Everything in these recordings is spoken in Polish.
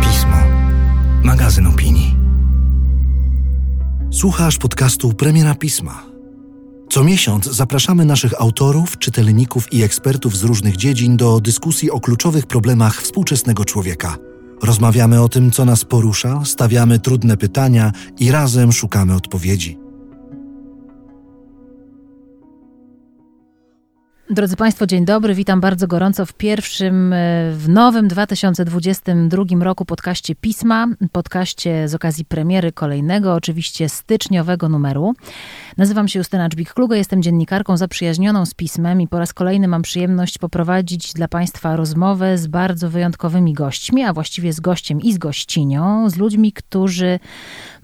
Pismo. Magazyn opinii. Słuchasz podcastu Premiera Pisma. Co miesiąc zapraszamy naszych autorów, czytelników i ekspertów z różnych dziedzin do dyskusji o kluczowych problemach współczesnego człowieka. Rozmawiamy o tym, co nas porusza, stawiamy trudne pytania i razem szukamy odpowiedzi. Drodzy Państwo, dzień dobry. Witam bardzo gorąco w pierwszym, e, w nowym 2022 roku podcaście Pisma, podcaście z okazji premiery kolejnego, oczywiście styczniowego numeru. Nazywam się Justyna Czbik-Klugo, jestem dziennikarką zaprzyjaźnioną z Pismem i po raz kolejny mam przyjemność poprowadzić dla Państwa rozmowę z bardzo wyjątkowymi gośćmi, a właściwie z gościem i z gościnią, z ludźmi, którzy,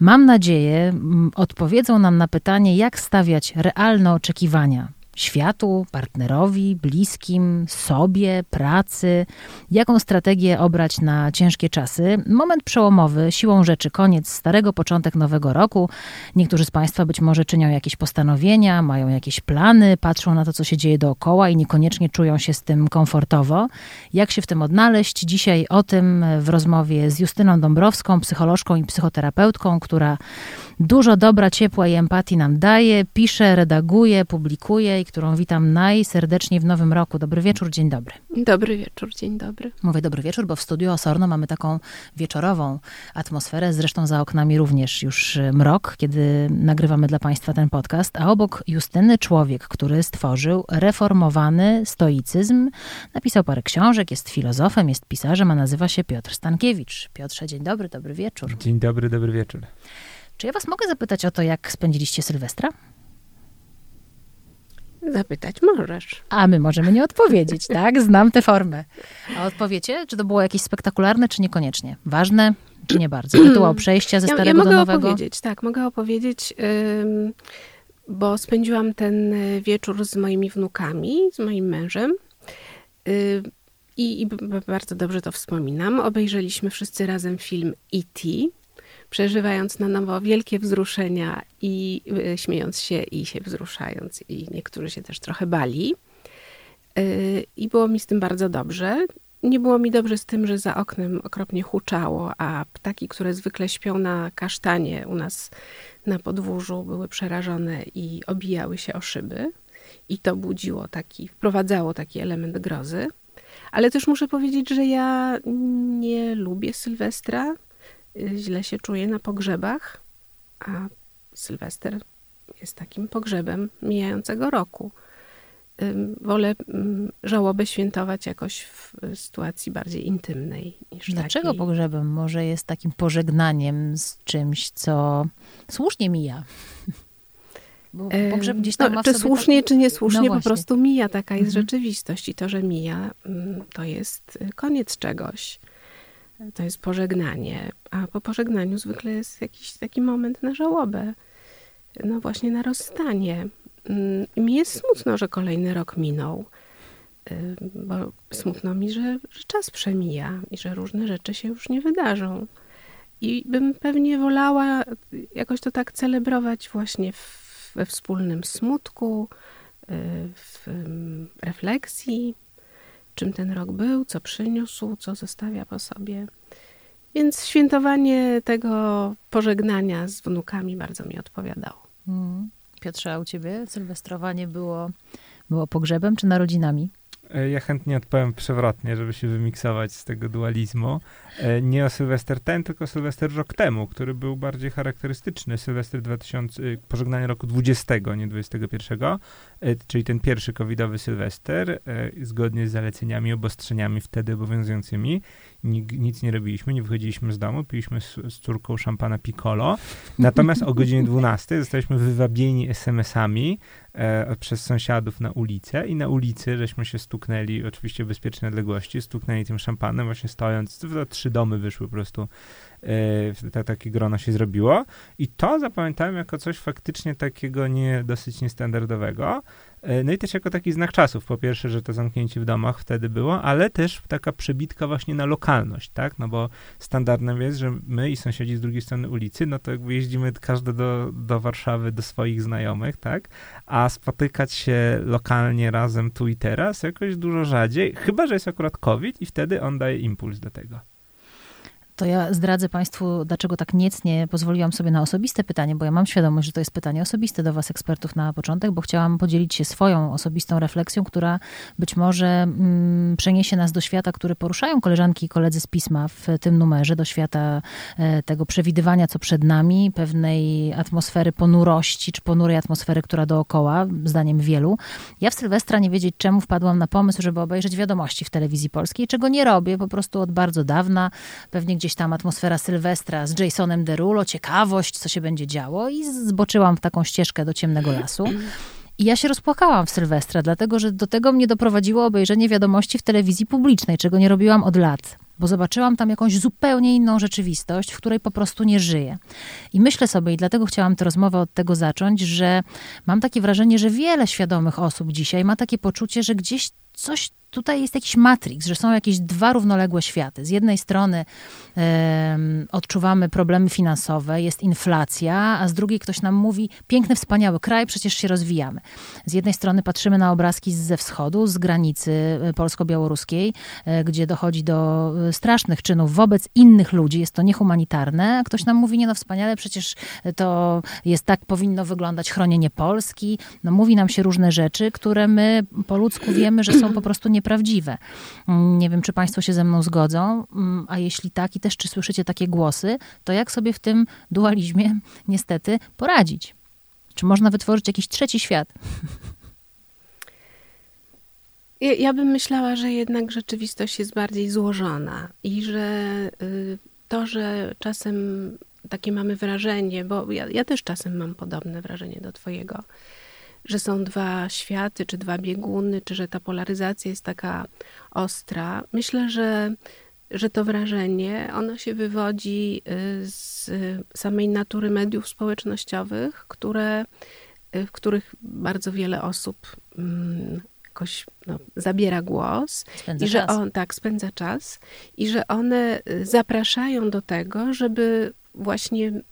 mam nadzieję, odpowiedzą nam na pytanie, jak stawiać realne oczekiwania światu, partnerowi, bliskim, sobie, pracy, jaką strategię obrać na ciężkie czasy. Moment przełomowy, siłą rzeczy koniec starego, początek nowego roku. Niektórzy z Państwa być może czynią jakieś postanowienia, mają jakieś plany, patrzą na to, co się dzieje dookoła i niekoniecznie czują się z tym komfortowo. Jak się w tym odnaleźć? Dzisiaj o tym w rozmowie z Justyną Dąbrowską, psycholożką i psychoterapeutką, która dużo dobra, ciepła i empatii nam daje, pisze, redaguje, publikuje i którą witam najserdeczniej w nowym roku. Dobry wieczór, dzień dobry. Dobry wieczór, dzień dobry. Mówię dobry wieczór, bo w studiu Osorno mamy taką wieczorową atmosferę, zresztą za oknami również już mrok, kiedy nagrywamy dla Państwa ten podcast, a obok Justyny człowiek, który stworzył reformowany stoicyzm, napisał parę książek, jest filozofem, jest pisarzem, a nazywa się Piotr Stankiewicz. Piotrze, dzień dobry, dobry wieczór. Dzień dobry, dobry wieczór. Czy ja was mogę zapytać o to, jak spędziliście Sylwestra? Zapytać możesz. A my możemy nie odpowiedzieć, tak? Znam tę formę. A odpowiecie, czy to było jakieś spektakularne, czy niekoniecznie? Ważne, czy nie bardzo? Rytuał przejścia ze starego ja, ja mogę do nowego? opowiedzieć, tak, mogę opowiedzieć, bo spędziłam ten wieczór z moimi wnukami, z moim mężem. Yy, i, I bardzo dobrze to wspominam. Obejrzeliśmy wszyscy razem film E.T., przeżywając na nowo wielkie wzruszenia i y, śmiejąc się i się wzruszając. I niektórzy się też trochę bali. Y, I było mi z tym bardzo dobrze. Nie było mi dobrze z tym, że za oknem okropnie huczało, a ptaki, które zwykle śpią na kasztanie u nas na podwórzu, były przerażone i obijały się o szyby. I to budziło taki, wprowadzało taki element grozy. Ale też muszę powiedzieć, że ja nie lubię Sylwestra źle się czuję na pogrzebach, a Sylwester jest takim pogrzebem mijającego roku. Wolę żałobę świętować jakoś w sytuacji bardziej intymnej niż Dlaczego takiej. pogrzebem? Może jest takim pożegnaniem z czymś, co słusznie mija. Bo pogrzeb gdzieś tam no, Czy słusznie, tak... czy niesłusznie, no po prostu mija. Taka jest mhm. rzeczywistość. I to, że mija, to jest koniec czegoś to jest pożegnanie, a po pożegnaniu zwykle jest jakiś taki moment na żałobę, no właśnie na rozstanie. Mm, mi jest smutno, że kolejny rok minął, y, bo smutno mi, że, że czas przemija i że różne rzeczy się już nie wydarzą. I bym pewnie wolała jakoś to tak celebrować właśnie w, we wspólnym smutku, y, w refleksji, czym ten rok był, co przyniósł, co zostawia po sobie. Więc świętowanie tego pożegnania z wnukami bardzo mi odpowiadało. Hmm. Piotrze, a u ciebie sylwestrowanie było, było pogrzebem czy narodzinami? E, ja chętnie odpowiem przewrotnie, żeby się wymiksować z tego dualizmu. E, nie o Sylwester ten, tylko Sylwester rok temu, który był bardziej charakterystyczny. Sylwester 2000, y, pożegnanie roku 20, nie 21, e, czyli ten pierwszy covidowy Sylwester, zgodnie z zaleceniami, obostrzeniami wtedy obowiązującymi. Nic nie robiliśmy, nie wychodziliśmy z domu, piliśmy z, z córką szampana Piccolo. Natomiast o godzinie 12 zostaliśmy wywabieni SMS-ami e, przez sąsiadów na ulicę i na ulicy żeśmy się stuknęli, oczywiście w bezpiecznej odległości, stuknęli tym szampanem, właśnie stojąc, to trzy domy wyszły po prostu, e, takie grono się zrobiło i to zapamiętałem jako coś faktycznie takiego nie, dosyć niestandardowego, no i też jako taki znak czasów. Po pierwsze, że to zamknięcie w domach wtedy było, ale też taka przebitka właśnie na lokalność, tak? No bo standardem jest, że my i sąsiedzi z drugiej strony ulicy, no to jakby jeździmy każdy do, do Warszawy, do swoich znajomych, tak? A spotykać się lokalnie razem tu i teraz jakoś dużo rzadziej, chyba, że jest akurat COVID i wtedy on daje impuls do tego. To ja zdradzę Państwu, dlaczego tak niecnie pozwoliłam sobie na osobiste pytanie, bo ja mam świadomość, że to jest pytanie osobiste do Was, ekspertów, na początek, bo chciałam podzielić się swoją osobistą refleksją, która być może mm, przeniesie nas do świata, który poruszają koleżanki i koledzy z pisma w tym numerze, do świata e, tego przewidywania, co przed nami, pewnej atmosfery ponurości, czy ponurej atmosfery, która dookoła, zdaniem wielu. Ja w Sylwestra nie wiedzieć czemu wpadłam na pomysł, żeby obejrzeć wiadomości w telewizji polskiej, czego nie robię po prostu od bardzo dawna. Pewnie gdzieś tam atmosfera Sylwestra z Jasonem Derulo, ciekawość, co się będzie działo i zboczyłam w taką ścieżkę do ciemnego lasu. I ja się rozpłakałam w Sylwestra, dlatego że do tego mnie doprowadziło obejrzenie wiadomości w telewizji publicznej, czego nie robiłam od lat, bo zobaczyłam tam jakąś zupełnie inną rzeczywistość, w której po prostu nie żyję. I myślę sobie, i dlatego chciałam tę rozmowę od tego zacząć, że mam takie wrażenie, że wiele świadomych osób dzisiaj ma takie poczucie, że gdzieś coś tutaj jest jakiś matrix, że są jakieś dwa równoległe światy. Z jednej strony odczuwamy problemy finansowe, jest inflacja, a z drugiej ktoś nam mówi, piękny, wspaniały kraj, przecież się rozwijamy. Z jednej strony patrzymy na obrazki ze wschodu, z granicy e, polsko-białoruskiej, e, gdzie dochodzi do e, strasznych czynów wobec innych ludzi, jest to niehumanitarne, a ktoś nam mówi, nie no wspaniale, przecież to jest tak powinno wyglądać chronienie Polski. No mówi nam się różne rzeczy, które my po ludzku wiemy, że są po prostu nie nieprawdziwe. Mm, nie wiem, czy Państwo się ze mną zgodzą, mm, a jeśli tak, i też czy słyszycie takie głosy, to jak sobie w tym dualizmie niestety poradzić? Czy można wytworzyć jakiś trzeci świat? Ja, bym myślała, że jednak rzeczywistość jest bardziej złożona i że y, to, że czasem takie mamy wrażenie, bo ja, ja też czasem mam podobne wrażenie do Twojego, że są dwa światy, czy dwa bieguny, czy że ta polaryzacja jest taka ostra. Myślę, że, że to wrażenie, ono się wywodzi y, z samej natury mediów społecznościowych, które, y, w których bardzo wiele osób mm, jakoś no, zabiera głos spędza i że czas. on tak spędza czas i że one y, zapraszają do tego, żeby właśnie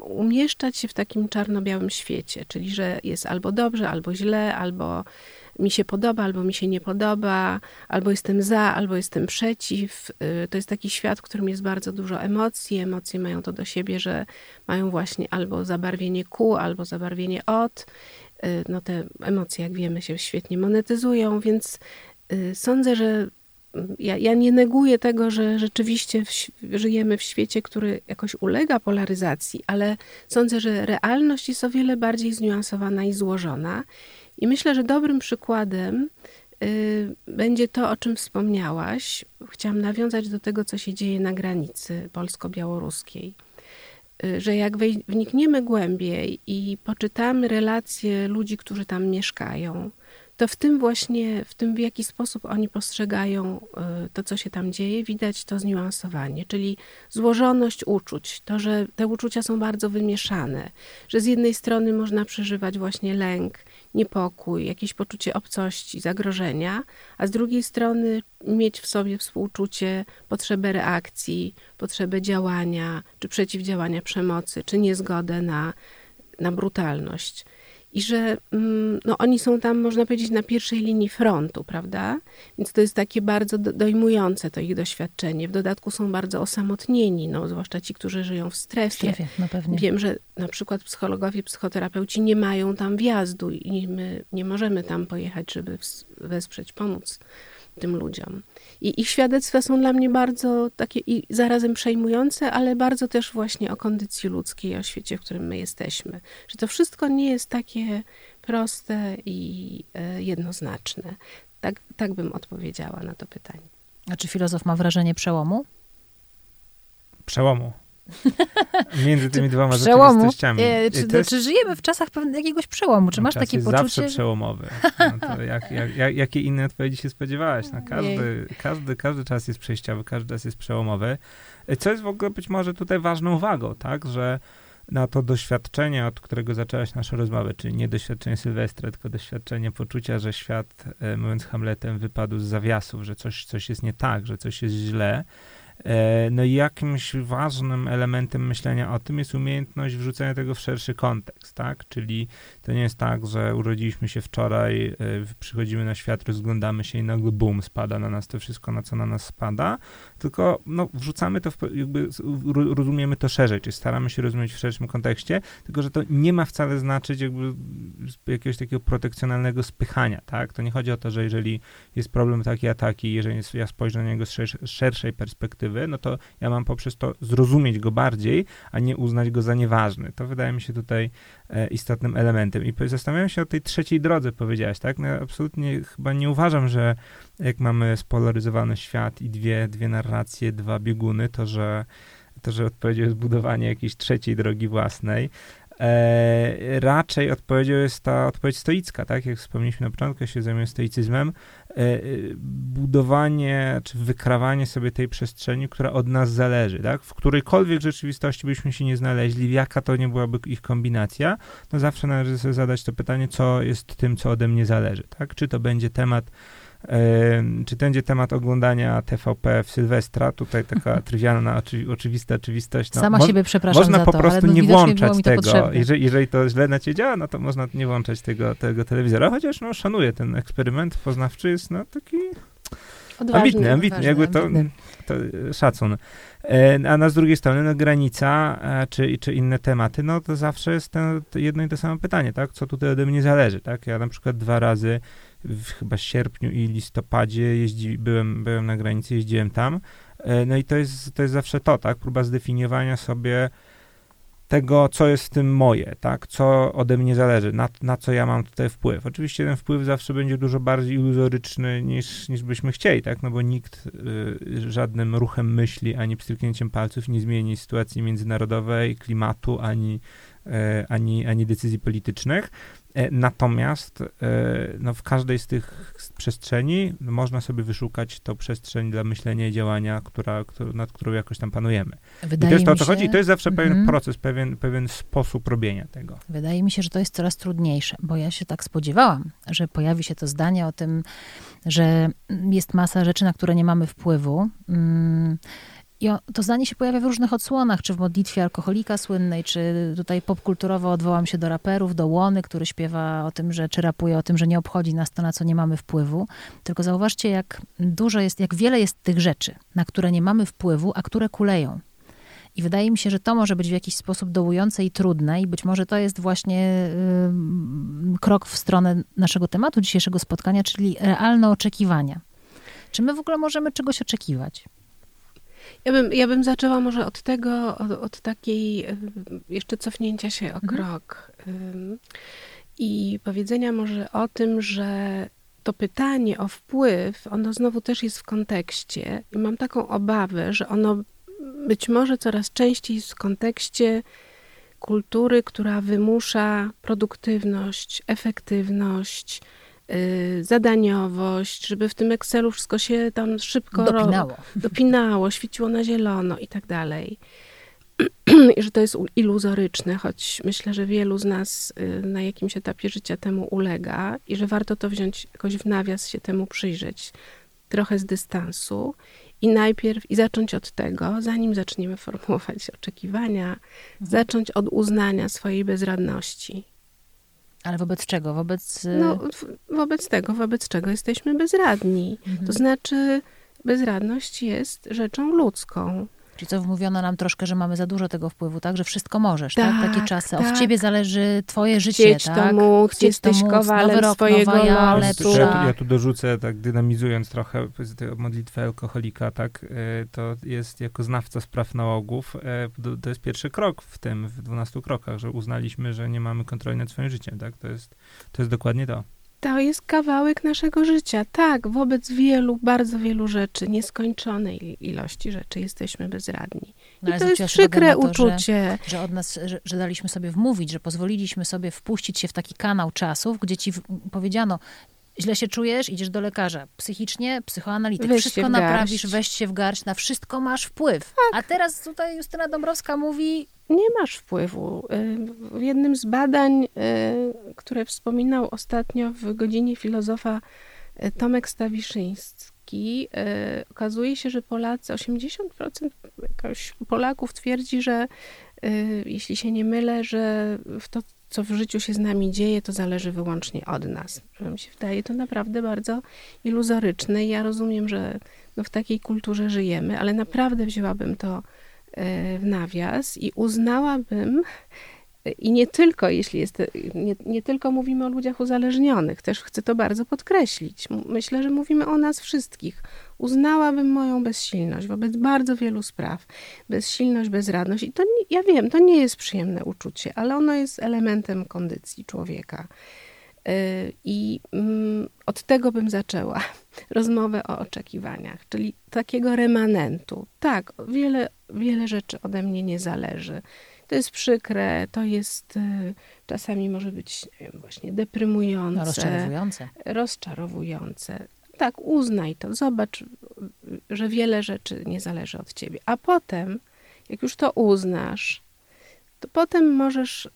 umieszczać się w takim czarno-białym świecie, czyli że jest albo dobrze, albo źle, albo mi się podoba, albo mi się nie podoba, albo jestem za, albo jestem przeciw. Y, to jest taki świat, w którym jest bardzo dużo emocji. Emocje mają to do siebie, że mają właśnie albo zabarwienie ku, albo zabarwienie od. Y, no te emocje, jak wiemy, się świetnie monetyzują, więc y, sądzę, że ja, ja nie neguję tego, że rzeczywiście w, żyjemy w świecie, który jakoś ulega polaryzacji, ale sądzę, że realność jest o wiele bardziej zniuansowana i złożona. I myślę, że dobrym przykładem y, będzie to, o czym wspomniałaś. Chciałam nawiązać do tego, co się dzieje na granicy polsko-białoruskiej. Y, że jak wnikniemy głębiej i poczytamy relacje ludzi, którzy tam mieszkają, to w tym właśnie, w tym w jaki sposób oni postrzegają y, to, co się tam dzieje, widać to zniuansowanie, czyli złożoność uczuć, to, że te uczucia są bardzo wymieszane, że z jednej strony można przeżywać właśnie lęk, niepokój, jakieś poczucie obcości, zagrożenia, a z drugiej strony mieć w sobie współczucie, potrzebę reakcji, potrzebę działania, czy przeciwdziałania przemocy, czy niezgodę na, na brutalność i że mm, no, oni są tam, można powiedzieć, na pierwszej linii frontu, prawda? Więc to jest takie bardzo dojmujące to ich doświadczenie. W dodatku są bardzo osamotnieni, no, zwłaszcza ci, którzy żyją w strefie. strefie no pewnie. Wiem, że na przykład psychologowie, psychoterapeuci nie mają tam wjazdu i my nie możemy tam pojechać, żeby wesprzeć, pomóc tym ludziom. I ich świadectwa są dla mnie bardzo takie i zarazem przejmujące, ale bardzo też właśnie o kondycji ludzkiej, o świecie, w którym my jesteśmy. Że to wszystko nie jest takie proste i e, jednoznaczne. Tak, tak bym odpowiedziała na to pytanie. A czy filozof ma wrażenie przełomu? Przełomu. Między tymi dwoma przełomu. rzeczywistościami. E, czy, jest... czy, żyjemy w czasach jakiegoś przełomu? Czy masz Czas takie jest poczucie? zawsze przełomowy. No jak, jak, jak, jakie inne odpowiedzi się spodziewałaś? No każdy, każdy, każdy czas jest przejściowy, każdy czas jest przełomowy. E, co jest w ogóle być może tutaj ważną uwagą, tak? Że na to doświadczenie, od którego zaczęłaś naszą rozmowę, czyli nie doświadczenie Sylwestra, tylko doświadczenie poczucia, że świat, e, mówiąc Hamletem, wypadł z zawiasów, że coś, coś jest nie tak, że coś jest źle. E, no i jakimś ważnym elementem myślenia o tym jest umiejętność wrzucenia tego w szerszy kontekst, tak? Czyli to nie jest tak, że urodziliśmy się wczoraj, e, przychodzimy na świat, rozglądamy się i nagle bum, spada na nas to wszystko, na co na nas spada, tylko no, wrzucamy to, w, jakby rozumiemy to szerzej, czyli staramy się rozumieć w szerszym kontekście, tylko że to nie ma wcale znaczyć jakby jakiegoś takiego protekcjonalnego spychania, tak? To nie chodzi o to, że jeżeli jest problem taki a taki, jeżeli ja spojrzę na niego z szerszej perspektywy, no to ja mam poprzez to zrozumieć go bardziej, a nie uznać go za nieważny. To wydaje mi się tutaj istotnym elementem. I zastanawiam się o tej trzeciej drodze, powiedziałaś, tak? No, absolutnie chyba nie uważam, że jak mamy spolaryzowany świat i dwie, dwie narracje, dwa bieguny, to że to, że odpowiedzią jest budowanie jakiejś trzeciej drogi własnej. E, raczej odpowiedzią jest ta odpowiedź stoicka, tak? Jak wspomnieliśmy na początku, się zajmuję stoicyzmem. E, budowanie czy wykrawanie sobie tej przestrzeni, która od nas zależy, tak? W którejkolwiek rzeczywistości byśmy się nie znaleźli, jaka to nie byłaby ich kombinacja, no zawsze należy sobie zadać to pytanie, co jest tym, co ode mnie zależy, tak? Czy to będzie temat czy to będzie temat oglądania TVP w Sylwestra? Tutaj taka trywialna, oczywi oczywista oczywistość. No, Sama mo siebie przepraszam Można po to, prostu no, nie włączać to tego. Jeżeli, jeżeli to źle na ciebie działa, no to można nie włączać tego, tego telewizora. Chociaż no, szanuję ten eksperyment poznawczy, jest no taki Odważny, ambitny, ambitny. Jakby to, to szacun. E, a na z drugiej strony no, granica e, czy, czy inne tematy, no to zawsze jest ten, jedno i to samo pytanie, tak? Co tutaj ode mnie zależy, tak? Ja na przykład dwa razy w chyba sierpniu i listopadzie jeździ, byłem, byłem na granicy, jeździłem tam. E, no i to jest, to jest zawsze to, tak? Próba zdefiniowania sobie tego, co jest w tym moje, tak? Co ode mnie zależy, na, na co ja mam tutaj wpływ. Oczywiście ten wpływ zawsze będzie dużo bardziej iluzoryczny niż, niż byśmy chcieli, tak? No bo nikt y, żadnym ruchem myśli, ani pstryknięciem palców nie zmieni sytuacji międzynarodowej, klimatu, ani, ani, ani decyzji politycznych. E, natomiast e, no, w każdej z tych przestrzeni można sobie wyszukać tą przestrzeń dla myślenia i działania, która, która, nad którą jakoś tam panujemy. Wydaje I to jest to, o co się... chodzi. I to jest zawsze pewien mhm. proces, pewien, pewien sposób robienia tego. Wydaje mi się, że to jest coraz trudniejsze, bo ja się tak spodziewałam, że pojawi się to zdanie o tym, że jest masa rzeczy, na które nie mamy wpływu. Mm i to zdanie się pojawia w różnych odsłonach, czy w modlitwie alkoholika słynnej, czy tutaj popkulturowo odwołam się do raperów, do Łony, który śpiewa o tym, że, czy rapuje o tym, że nie obchodzi nas to, na co nie mamy wpływu. Tylko zauważcie, jak dużo jest, jak wiele jest tych rzeczy, na które nie mamy wpływu, a które kuleją. I wydaje mi się, że to może być w jakiś sposób dołujące i trudne, i być może to jest właśnie y, krok w stronę naszego tematu dzisiejszego spotkania, czyli realne oczekiwania. Czy my w ogóle możemy czegoś oczekiwać? Ja bym, ja bym zaczęła może od tego, od, od takiej jeszcze cofnięcia się o mhm. krok i powiedzenia może o tym, że to pytanie o wpływ, ono znowu też jest w kontekście i mam taką obawę, że ono być może coraz częściej jest w kontekście kultury, która wymusza produktywność, efektywność, Y, zadaniowość, żeby w tym Excelu wszystko się tam szybko dopinało, dopinało świeciło na zielono i tak dalej. I że to jest iluzoryczne, choć myślę, że wielu z nas y, na jakimś etapie życia temu ulega i że warto to wziąć jakoś w nawias, się temu przyjrzeć trochę z dystansu i najpierw i zacząć od tego, zanim zaczniemy formułować oczekiwania, mhm. zacząć od uznania swojej bezradności ale wobec czego? Wobec... Y, no, wobec tego, wobec czego jesteśmy bezradni. Mhm. To znaczy, bezradność jest rzeczą ludzką. Czyli co wmówiono nam troszkę, że mamy za dużo tego wpływu, tak? Że wszystko możesz, tak? tak? Takie czasy. Tak. Od ciebie zależy twoje życie, Chcieć tak? to móc, Chcieć jesteś to móc, kowalem rok, swojego ja, losu. Ja tu, ja tu dorzucę, tak dynamizując trochę modlitwę alkoholika, tak? E, to jest jako znawca spraw nałogów, e, to jest pierwszy krok w tym, w 12 krokach, że uznaliśmy, że nie mamy kontroli nad swoim życiem, tak? To jest, to jest dokładnie to to jest kawałek naszego życia. Tak, wobec wielu, bardzo wielu rzeczy, nieskończonej ilości rzeczy jesteśmy bezradni. No, I to jest przykre to, uczucie. Że, że od nas, że, że, daliśmy sobie wmówić, że pozwoliliśmy sobie wpuścić się w taki kanał czasów, gdzie ci powiedziano, źle się czujesz, idziesz do lekarza. Psychicznie, psychoanalityk, weź wszystko naprawisz, weź się w garść, na wszystko masz wpływ. Tak. A teraz tutaj Justyna Dąbrowska mówi, nie masz wpływu. W jednym z badań, które wspominał ostatnio w godzinie filozofa Tomek Stawiszyński, okazuje się, że Polacy, 80% Polaków twierdzi, że jeśli się nie mylę, że w to, co w życiu się z nami dzieje, to zależy wyłącznie od nas. Że mi się wydaje to naprawdę bardzo iluzoryczne. Ja rozumiem, że no w takiej kulturze żyjemy, ale naprawdę wzięłabym to w nawias i uznałabym, e, i nie tylko, jeśli jest, nie, nie tylko mówimy o ludziach uzależnionych, też chcę to bardzo podkreślić. Myślę, że mówimy o nas wszystkich. Uznałabym moją bezsilność wobec bardzo wielu spraw. Bezsilność, bezradność. I to, nie, ja wiem, to nie jest przyjemne uczucie, ale ono jest elementem kondycji człowieka. Y, I mm, od tego bym zaczęła rozmowę o oczekiwaniach, czyli takiego remanentu. Tak, wiele, wiele rzeczy ode mnie nie zależy. To jest przykre, to jest y, czasami może być wiem, właśnie deprymujące, no, rozczarowujące. rozczarowujące. Tak, uznaj to, zobacz, że wiele rzeczy nie zależy od ciebie. A potem, jak już to uznasz, to potem możesz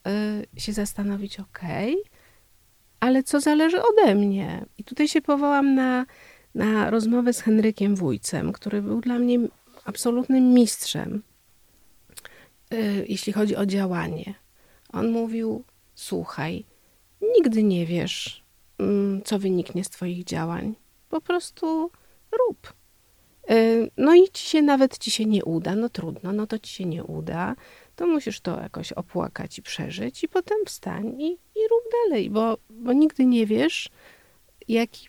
y, się zastanowić, okej, okay, ale co zależy ode mnie? I tutaj się powołam na, na rozmowę z Henrykiem Wójcem, który był dla mnie absolutnym mistrzem, yy, jeśli chodzi o działanie. On mówił: Słuchaj, nigdy nie wiesz, yy, co wyniknie z Twoich działań. Po prostu rób. Yy, no i ci się nawet ci się nie uda, no trudno, no to ci się nie uda to musisz to jakoś opłakać i przeżyć, i potem wstań i, i rób dalej, bo, bo nigdy nie wiesz, jaki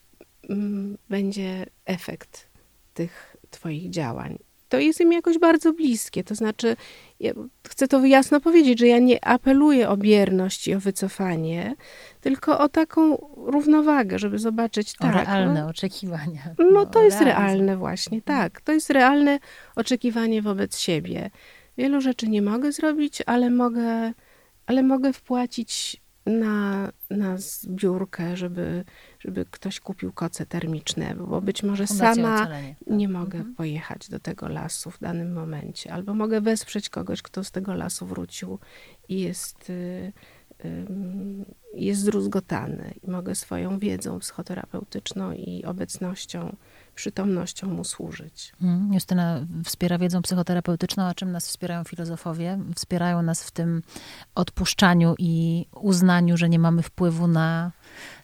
mm, będzie efekt tych Twoich działań. To jest im jakoś bardzo bliskie. To znaczy, ja chcę to jasno powiedzieć, że ja nie apeluję o bierność i o wycofanie, tylko o taką równowagę, żeby zobaczyć. O tak, realne no, oczekiwania. No to jest realne właśnie, tak. To jest realne oczekiwanie wobec siebie. Wielu rzeczy nie mogę zrobić, ale mogę, ale mogę wpłacić na, na zbiórkę, żeby, żeby ktoś kupił koce termiczne, bo być może sama nie mogę mhm. pojechać do tego lasu w danym momencie, albo mogę wesprzeć kogoś, kto z tego lasu wrócił i jest, y, jest zdruzgotany i mogę swoją wiedzą psychoterapeutyczną i obecnością przytomnością mu służyć. Hmm, Justyna wspiera wiedzą psychoterapeutyczną, a czym nas wspierają filozofowie? Wspierają nas w tym odpuszczaniu i uznaniu, że nie mamy wpływu na,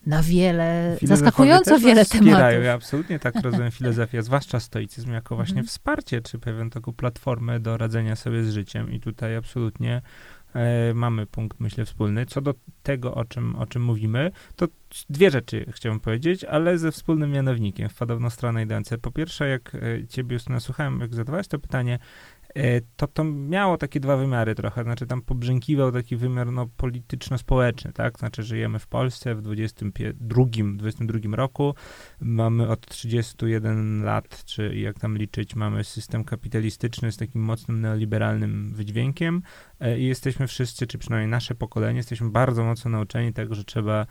na wiele, Filozofowie zaskakująco wiele wspierają. tematów. Ja absolutnie tak rozumiem filozofię, zwłaszcza stoicyzm, jako właśnie hmm. wsparcie, czy pewien taką platformę do radzenia sobie z życiem. I tutaj absolutnie mamy punkt, myślę, wspólny. Co do tego, o czym, o czym mówimy, to dwie rzeczy chciałbym powiedzieć, ale ze wspólnym mianownikiem w podobną stronę idące. Po pierwsze, jak e, ciebie już słuchałem, jak zadawałeś to pytanie, e, to to miało takie dwa wymiary trochę, znaczy tam pobrzękiwał taki wymiar no, polityczno-społeczny, tak, znaczy żyjemy w Polsce w 22, 22 roku, mamy od 31 lat, czy jak tam liczyć, mamy system kapitalistyczny z takim mocnym neoliberalnym wydźwiękiem e, i jesteśmy wszyscy, czy przynajmniej nasze pokolenie, jesteśmy bardzo mocno nauczeni tego, że trzeba e,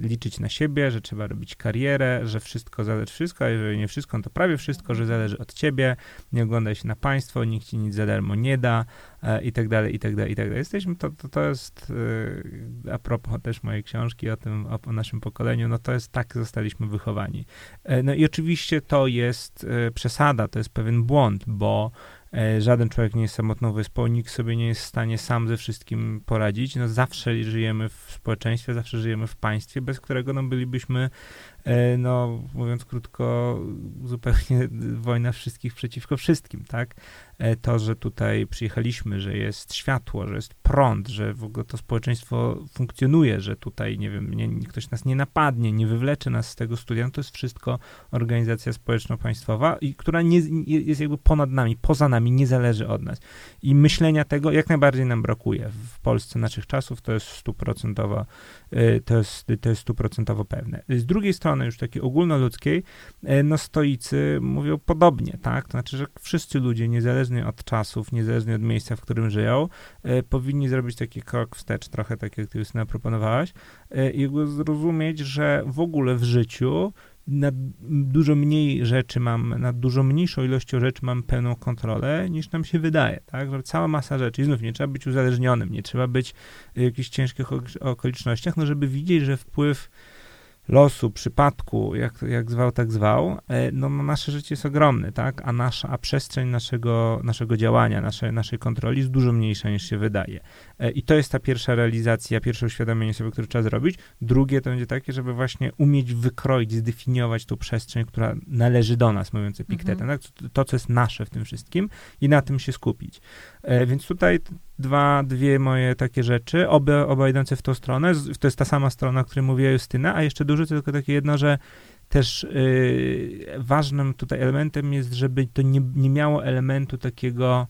liczyć na siebie, że trzeba robić karierę, że wszystko zależy, wszystko, a jeżeli nie wszystko, to prawie wszystko, że zależy od ciebie, nie oglądaj się na państwo, nikt ci nic za darmo nie da e, i tak dalej, i tak dalej, i tak dalej. Jesteśmy, to, to, to jest e, a propos też mojej książki o tym, o, o, naszym pokoleniu, no to jest tak zostaliśmy wychowani. E, no i oczywiście to jest e, przesada, to jest pewien błąd, bo E, żaden człowiek nie jest samotną wyspą, nikt sobie nie jest w stanie sam ze wszystkim poradzić. No zawsze żyjemy w społeczeństwie, zawsze żyjemy w państwie, bez którego no, bylibyśmy E, no mówiąc krótko, zupełnie wojna wszystkich przeciwko wszystkim, tak? E, to, że tutaj przyjechaliśmy, że jest światło, że jest prąd, że w ogóle to społeczeństwo funkcjonuje, że tutaj, nie wiem, nie, ktoś nas nie napadnie, nie wywlecze nas z tego studia, no to jest wszystko organizacja społeczno-państwowa, i która nie, jest jakby ponad nami, poza nami, nie zależy od nas. I myślenia tego jak najbardziej nam brakuje. W Polsce naszych czasów to jest stuprocentowo, e, to jest, to jest stuprocentowo pewne. Z drugiej strony już takiej ogólnoludzkiej, e, no stoicy mówią podobnie, tak? To znaczy, że wszyscy ludzie, niezależnie od czasów, niezależnie od miejsca, w którym żyją, e, powinni zrobić taki krok wstecz, trochę tak jak ty Justyna proponowałaś, i zrozumieć, że w ogóle w życiu nad dużo mniej rzeczy mam, nad dużo mniejszą ilością rzeczy mam pełną kontrolę, niż nam się wydaje, tak? Że cała masa rzeczy, i znów nie trzeba być uzależnionym, nie trzeba być w jakichś ciężkich okolicznościach, no żeby widzieć, że wpływ losu, przypadku, jak, jak zwał, tak zwał, e, no, no nasze życie jest ogromne, tak? A nasza, a przestrzeń naszego, naszego działania, nasze, naszej kontroli jest dużo mniejsza niż się wydaje. E, I to jest ta pierwsza realizacja, pierwsze uświadomienie sobie, które trzeba zrobić. Drugie to będzie takie, żeby właśnie umieć wykroić, zdefiniować tą przestrzeń, która należy do nas, mówiąc epiktetem, mhm. tak? To, co jest nasze w tym wszystkim i na tym się skupić. E, więc tutaj dwa, dwie moje takie rzeczy, oba, oba idące w tą stronę. To jest ta sama strona, o której mówiła Justyna, a jeszcze dużo tylko takie jedno, że też yy, ważnym tutaj elementem jest, żeby to nie, nie miało elementu takiego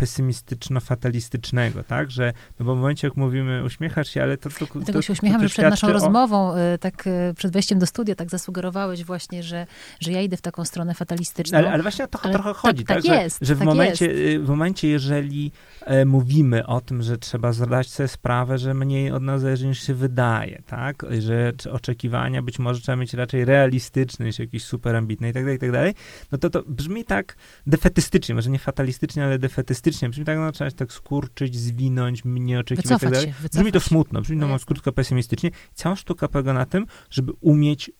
pesymistyczno-fatalistycznego, tak, że, no bo w momencie, jak mówimy, uśmiechasz się, ale to... to Dlatego to, się uśmiecham, że przed naszą o... rozmową, y, tak y, przed wejściem do studia, tak zasugerowałeś właśnie, że, że ja idę w taką stronę fatalistyczną. Ale, ale właśnie o to ale trochę tak, chodzi, tak, tak, tak jest, że, że w, tak momencie, jest. Y, w momencie, jeżeli e, mówimy o tym, że trzeba zdać sobie sprawę, że mniej od nas zależy niż się wydaje, tak, że oczekiwania być może trzeba mieć raczej realistyczne niż jakieś super ambitne i tak dalej, i tak dalej, no to to brzmi tak defetystycznie, może nie fatalistycznie, ale defetystycznie, pesymistycznie, brzmi tak, no, trzeba się tak skurczyć, zwinąć, nie oczekiwać tak dalej. Się, brzmi to smutno, brzmi no, krótko pesymistycznie. Cała sztuka polega na tym, żeby umieć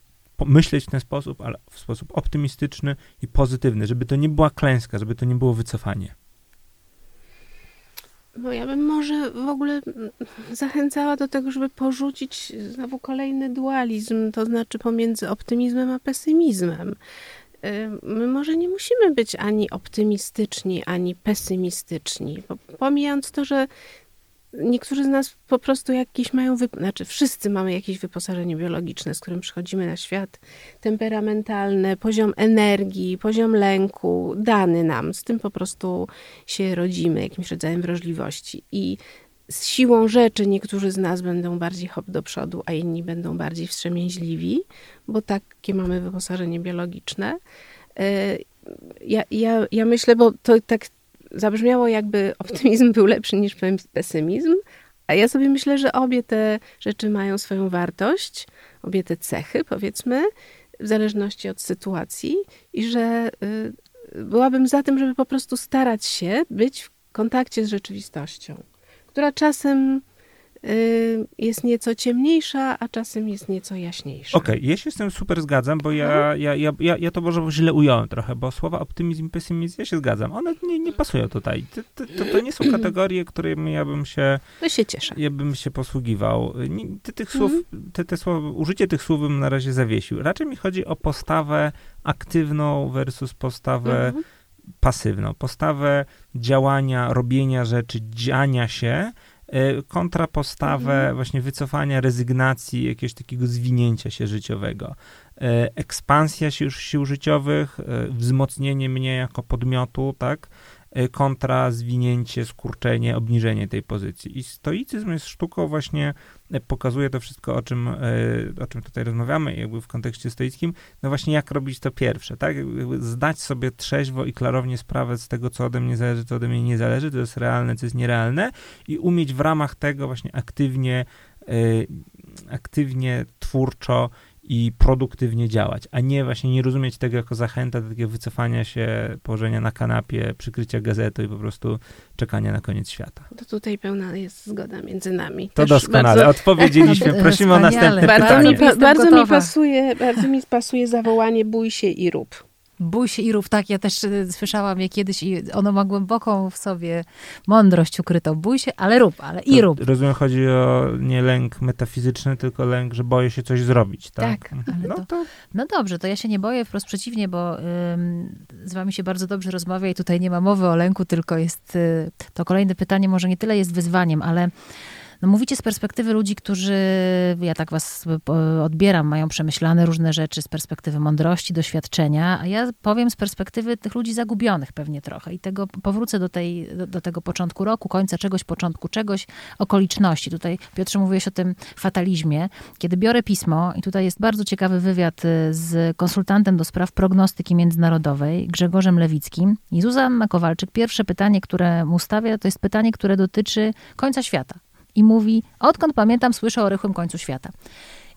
myśleć w ten sposób, ale w sposób optymistyczny i pozytywny, żeby to nie była klęska, żeby to nie było wycofanie. No ja bym może w ogóle zachęcała do tego, żeby porzucić znowu kolejny dualizm, to znaczy pomiędzy optymizmem a pesymizmem. My może nie musimy być ani optymistyczni, ani pesymistyczni. Pomijając to, że niektórzy z nas po prostu jakieś mają, znaczy wszyscy mamy jakieś wyposażenie biologiczne, z którym przychodzimy na świat, temperamentalne, poziom energii, poziom lęku, dany nam, z tym po prostu się rodzimy, jakimś rodzajem wrażliwości. I z siłą rzeczy niektórzy z nas będą bardziej hop do przodu, a inni będą bardziej wstrzemięźliwi, bo takie mamy wyposażenie biologiczne. E, ja, ja, ja myślę, bo to tak zabrzmiało, jakby optymizm był lepszy niż pesymizm, a ja sobie myślę, że obie te rzeczy mają swoją wartość, obie te cechy, powiedzmy, w zależności od sytuacji, i że y, byłabym za tym, żeby po prostu starać się być w kontakcie z rzeczywistością która czasem y, jest nieco ciemniejsza, a czasem jest nieco jaśniejsza. Okej, okay, ja się z tym super zgadzam, bo ja, mhm. ja, ja, ja, ja to może źle ująłem trochę, bo słowa optymizm i pesymizm, ja się zgadzam. One nie, nie pasują tutaj. To, to, to, nie są kategorie, którymi ja bym się... To się cieszę. Ja bym się posługiwał. Ty, tych słów, mhm. te, te słowa, użycie tych słów bym na razie zawiesił. Raczej mi chodzi o postawę aktywną versus postawę mhm pasywną, postawę działania, robienia rzeczy, dziania się, e, kontra postawę mhm. właśnie wycofania, rezygnacji, jakiegoś takiego zwinięcia się życiowego. E, ekspansja sił, sił życiowych, e, wzmocnienie mnie jako podmiotu, tak? Y, kontra zwinięcie, skurczenie, obniżenie tej pozycji. I stoicyzm jest sztuką właśnie, y, pokazuje to wszystko, o czym, y, o czym tutaj rozmawiamy, jakby w kontekście stoickim, no właśnie jak robić to pierwsze, tak? Zdać sobie trzeźwo i klarownie sprawę z tego, co ode mnie zależy, co ode mnie nie zależy, to jest realne, co jest nierealne. I umieć w ramach tego właśnie aktywnie, aktywnie, twórczo i produktywnie działać, a nie właśnie nie rozumieć tego jako zachęta do takiego wycofania się, położenia na kanapie, przykrycia gazetą i po prostu czekania na koniec świata. To tutaj pełna jest zgoda między nami. To Też doskonale, bardzo... odpowiedzieliśmy. Prosimy o następne bardzo pytanie. Mi, bardzo, mi pasuje, bardzo mi pasuje zawołanie bój się i rób. Bój się i rów, tak, ja też y, słyszałam je kiedyś i ono ma głęboką w sobie mądrość ukrytą. Bój się, ale rób, ale i rób. Rozumiem, chodzi o nie lęk metafizyczny, tylko lęk, że boję się coś zrobić, tak? Tak, mhm. no, to... To... no dobrze, to ja się nie boję, wprost przeciwnie, bo ym, z wami się bardzo dobrze rozmawia i tutaj nie ma mowy o lęku, tylko jest, y, to kolejne pytanie może nie tyle jest wyzwaniem, ale no mówicie z perspektywy ludzi, którzy, ja tak was odbieram, mają przemyślane różne rzeczy z perspektywy mądrości, doświadczenia, a ja powiem z perspektywy tych ludzi zagubionych pewnie trochę i tego powrócę do, tej, do, do tego początku roku, końca czegoś, początku czegoś, okoliczności. Tutaj, Piotrze, mówiłeś o tym fatalizmie. Kiedy biorę pismo, i tutaj jest bardzo ciekawy wywiad y, z konsultantem do spraw prognostyki międzynarodowej, Grzegorzem Lewickim i Zuzanna Kowalczyk, pierwsze pytanie, które mu stawia, to jest pytanie, które dotyczy końca świata i mówi, odkąd pamiętam, słyszę o rychłym końcu świata.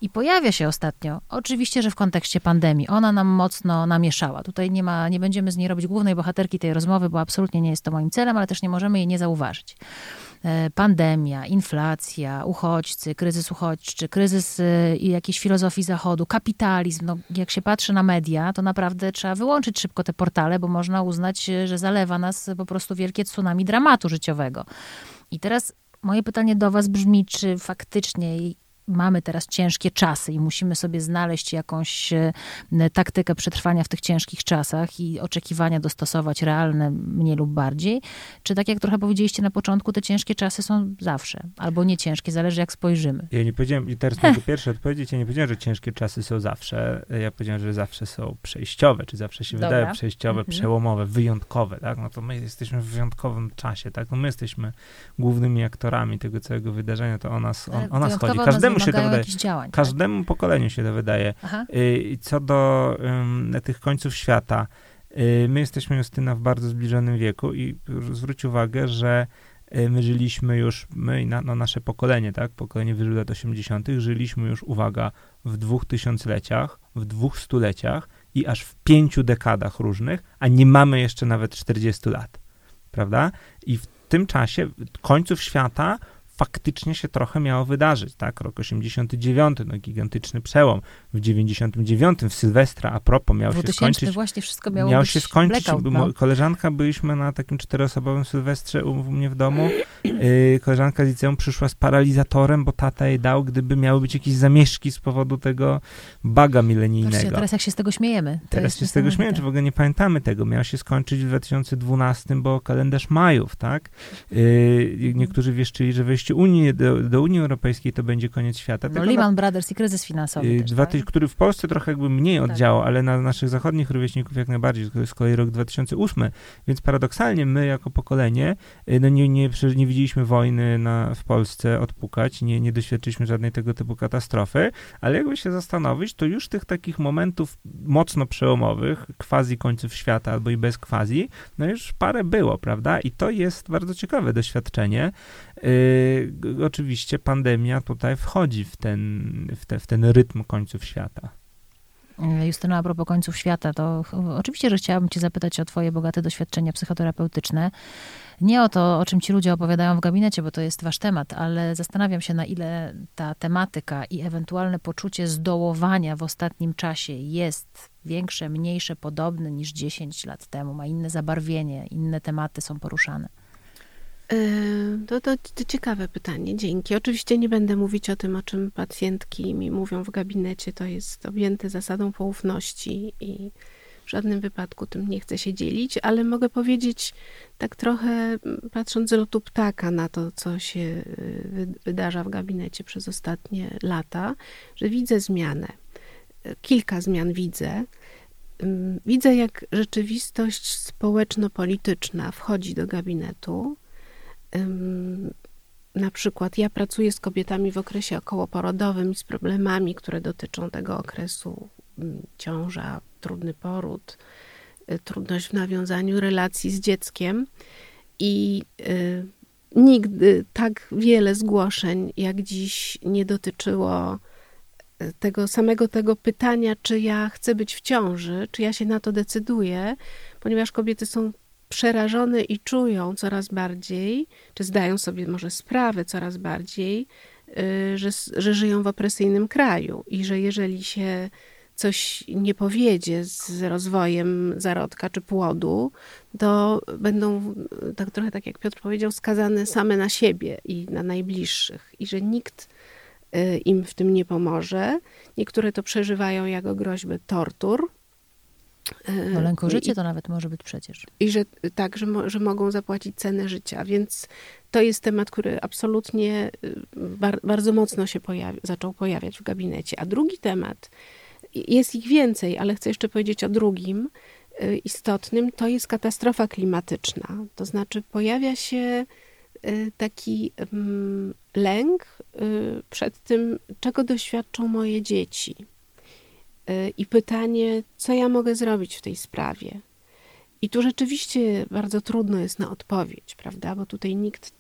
I pojawia się ostatnio, oczywiście, że w kontekście pandemii, ona nam mocno namieszała. Tutaj nie ma, nie będziemy z niej robić głównej bohaterki tej rozmowy, bo absolutnie nie jest to moim celem, ale też nie możemy jej nie zauważyć. E, pandemia, inflacja, uchodźcy, kryzys uchodźczy, kryzys e, jakiejś filozofii zachodu, kapitalizm. No, jak się patrzy na media, to naprawdę trzeba wyłączyć szybko te portale, bo można uznać, e, że zalewa nas po prostu wielkie tsunami dramatu życiowego. I teraz moje pytanie do Was brzmi, czy faktycznie mamy teraz ciężkie czasy i musimy sobie znaleźć jakąś e, taktykę przetrwania w tych ciężkich czasach i oczekiwania dostosować realne mniej lub bardziej? Czy tak jak trochę powiedzieliście na początku, te ciężkie czasy są zawsze, albo nie ciężkie, zależy jak spojrzymy. Ja nie powiedziałem, i teraz mogę pierwsze odpowiedzieć, ja nie powiedziałem, że ciężkie czasy są zawsze, ja powiedziałem, że zawsze są przejściowe, czy zawsze się Dobra. wydaje przejściowe, Mhm. przełomowe, wyjątkowe, tak? No to my jesteśmy w wyjątkowym czasie, tak? No my jesteśmy głównymi aktorami tego całego wydarzenia, to o nas, o, o nas chodzi. Każdemu się to wydaje. działań. tak? Każdemu pokoleniu się to wydaje. Aha. Y, co do ym, tych końców świata, y, my jesteśmy, Justyna, w bardzo zbliżonym wieku i zwróć uwagę, że y, my żyliśmy już, my i na, no, nasze pokolenie, tak, pokolenie wyżył lat 80., żyliśmy już, uwaga, w dwóch tysiącleciach, w dwóch stuleciach i aż w pięciu dekadach różnych, a nie mamy jeszcze nawet 40 lat, prawda? I w tym czasie końców świata faktycznie się trochę miało wydarzyć, tak? Rok 89, no gigantyczny przełom. W 99 w Sylwestra, a propos, miał się 2000 skończyć właśnie wszystko miało miał być się skończyć. blackout, no. Koleżanka, byliśmy na takim czteroosobowym sylwestrze u, u mnie w domu. Yy, koleżanka z liceum przyszła z paralizatorem, bo tata jej dał, gdyby miały być jakieś zamieszki z powodu tego baga milenijnego. Patrzcie, teraz jak się z tego śmiejemy. Teraz się z tego śmieję, czy w ogóle nie pamiętamy tego. Miał się skończyć w 2012, bo kalendarz Majów, tak? Yy, niektórzy wieszczyli, że wejście Unii, do, do Unii Europejskiej to będzie koniec świata. No, Tylko na- Lehman Brothers i kryzys finansowy Y, też, dwa tak? który w Polsce trochę jakby mniej Tak. oddziałał, ale na naszych zachodnich rówieśników jak najbardziej. To jest z kolei rok 2008, więc paradoksalnie my jako pokolenie y, no nie, nie, nie widzieliśmy wojny na, w Polsce odpukać, nie, nie doświadczyliśmy żadnej tego typu katastrofy, ale jakby się zastanowić, to już tych takich momentów mocno przełomowych, quasi końców świata albo i bez quasi, no już parę było, prawda? I to jest bardzo ciekawe doświadczenie. Yy, oczywiście pandemia tutaj wchodzi w ten, w, te, w ten rytm końców świata. E, Justyna, a propos końców świata, to oczywiście, że chciałabym cię zapytać o twoje bogate doświadczenia psychoterapeutyczne. Nie o to, o czym ci ludzie opowiadają w gabinecie, bo to jest wasz temat, ale zastanawiam się, na ile ta tematyka i ewentualne poczucie zdołowania w ostatnim czasie jest większe, mniejsze, podobne niż 10 lat temu, ma inne zabarwienie, inne tematy są poruszane. Yy, To, to, to ciekawe pytanie, dzięki. Oczywiście nie będę mówić o tym, o czym pacjentki mi mówią w gabinecie. To jest objęte zasadą poufności i w żadnym wypadku tym nie chcę się dzielić, ale mogę powiedzieć tak trochę mm, patrząc z lotu ptaka na to, co się wy- wydarza w gabinecie przez ostatnie lata, że widzę zmianę. Yy, Kilka zmian widzę. Ym, Widzę, jak rzeczywistość społeczno-polityczna wchodzi do gabinetu. Na przykład ja pracuję z kobietami w okresie okołoporodowym i z problemami, które dotyczą tego okresu. Ciąża, trudny poród, y, trudność w nawiązaniu relacji z dzieckiem. I y, nigdy tak wiele zgłoszeń jak dziś nie dotyczyło y, tego samego tego pytania, czy ja chcę być w ciąży, czy ja się na to decyduję, ponieważ kobiety są przerażone i czują coraz bardziej, czy zdają sobie może sprawę coraz bardziej, y, że, że żyją w opresyjnym kraju i że jeżeli się coś nie powiedzie z rozwojem zarodka czy płodu, to będą, y, tak trochę tak jak Piotr powiedział, skazane same na siebie i na najbliższych i że nikt y, im w tym nie pomoże. Niektóre to przeżywają jako groźbę tortur. Y, No lęk o i- życie to nawet może być przecież. i że tak, że, mo, że mogą zapłacić cenę życia. Więc to jest temat, który absolutnie y, bar, bardzo mocno się pojawi, zaczął pojawiać w gabinecie. A drugi temat, jest ich więcej, ale chcę jeszcze powiedzieć o drugim y, istotnym, to jest katastrofa klimatyczna. To znaczy pojawia się y, taki mm, lęk y, przed tym, czego doświadczą moje dzieci. Y, I pytanie, co ja mogę zrobić w tej sprawie. I tu rzeczywiście bardzo trudno jest na odpowiedź, prawda? Bo tutaj nikt,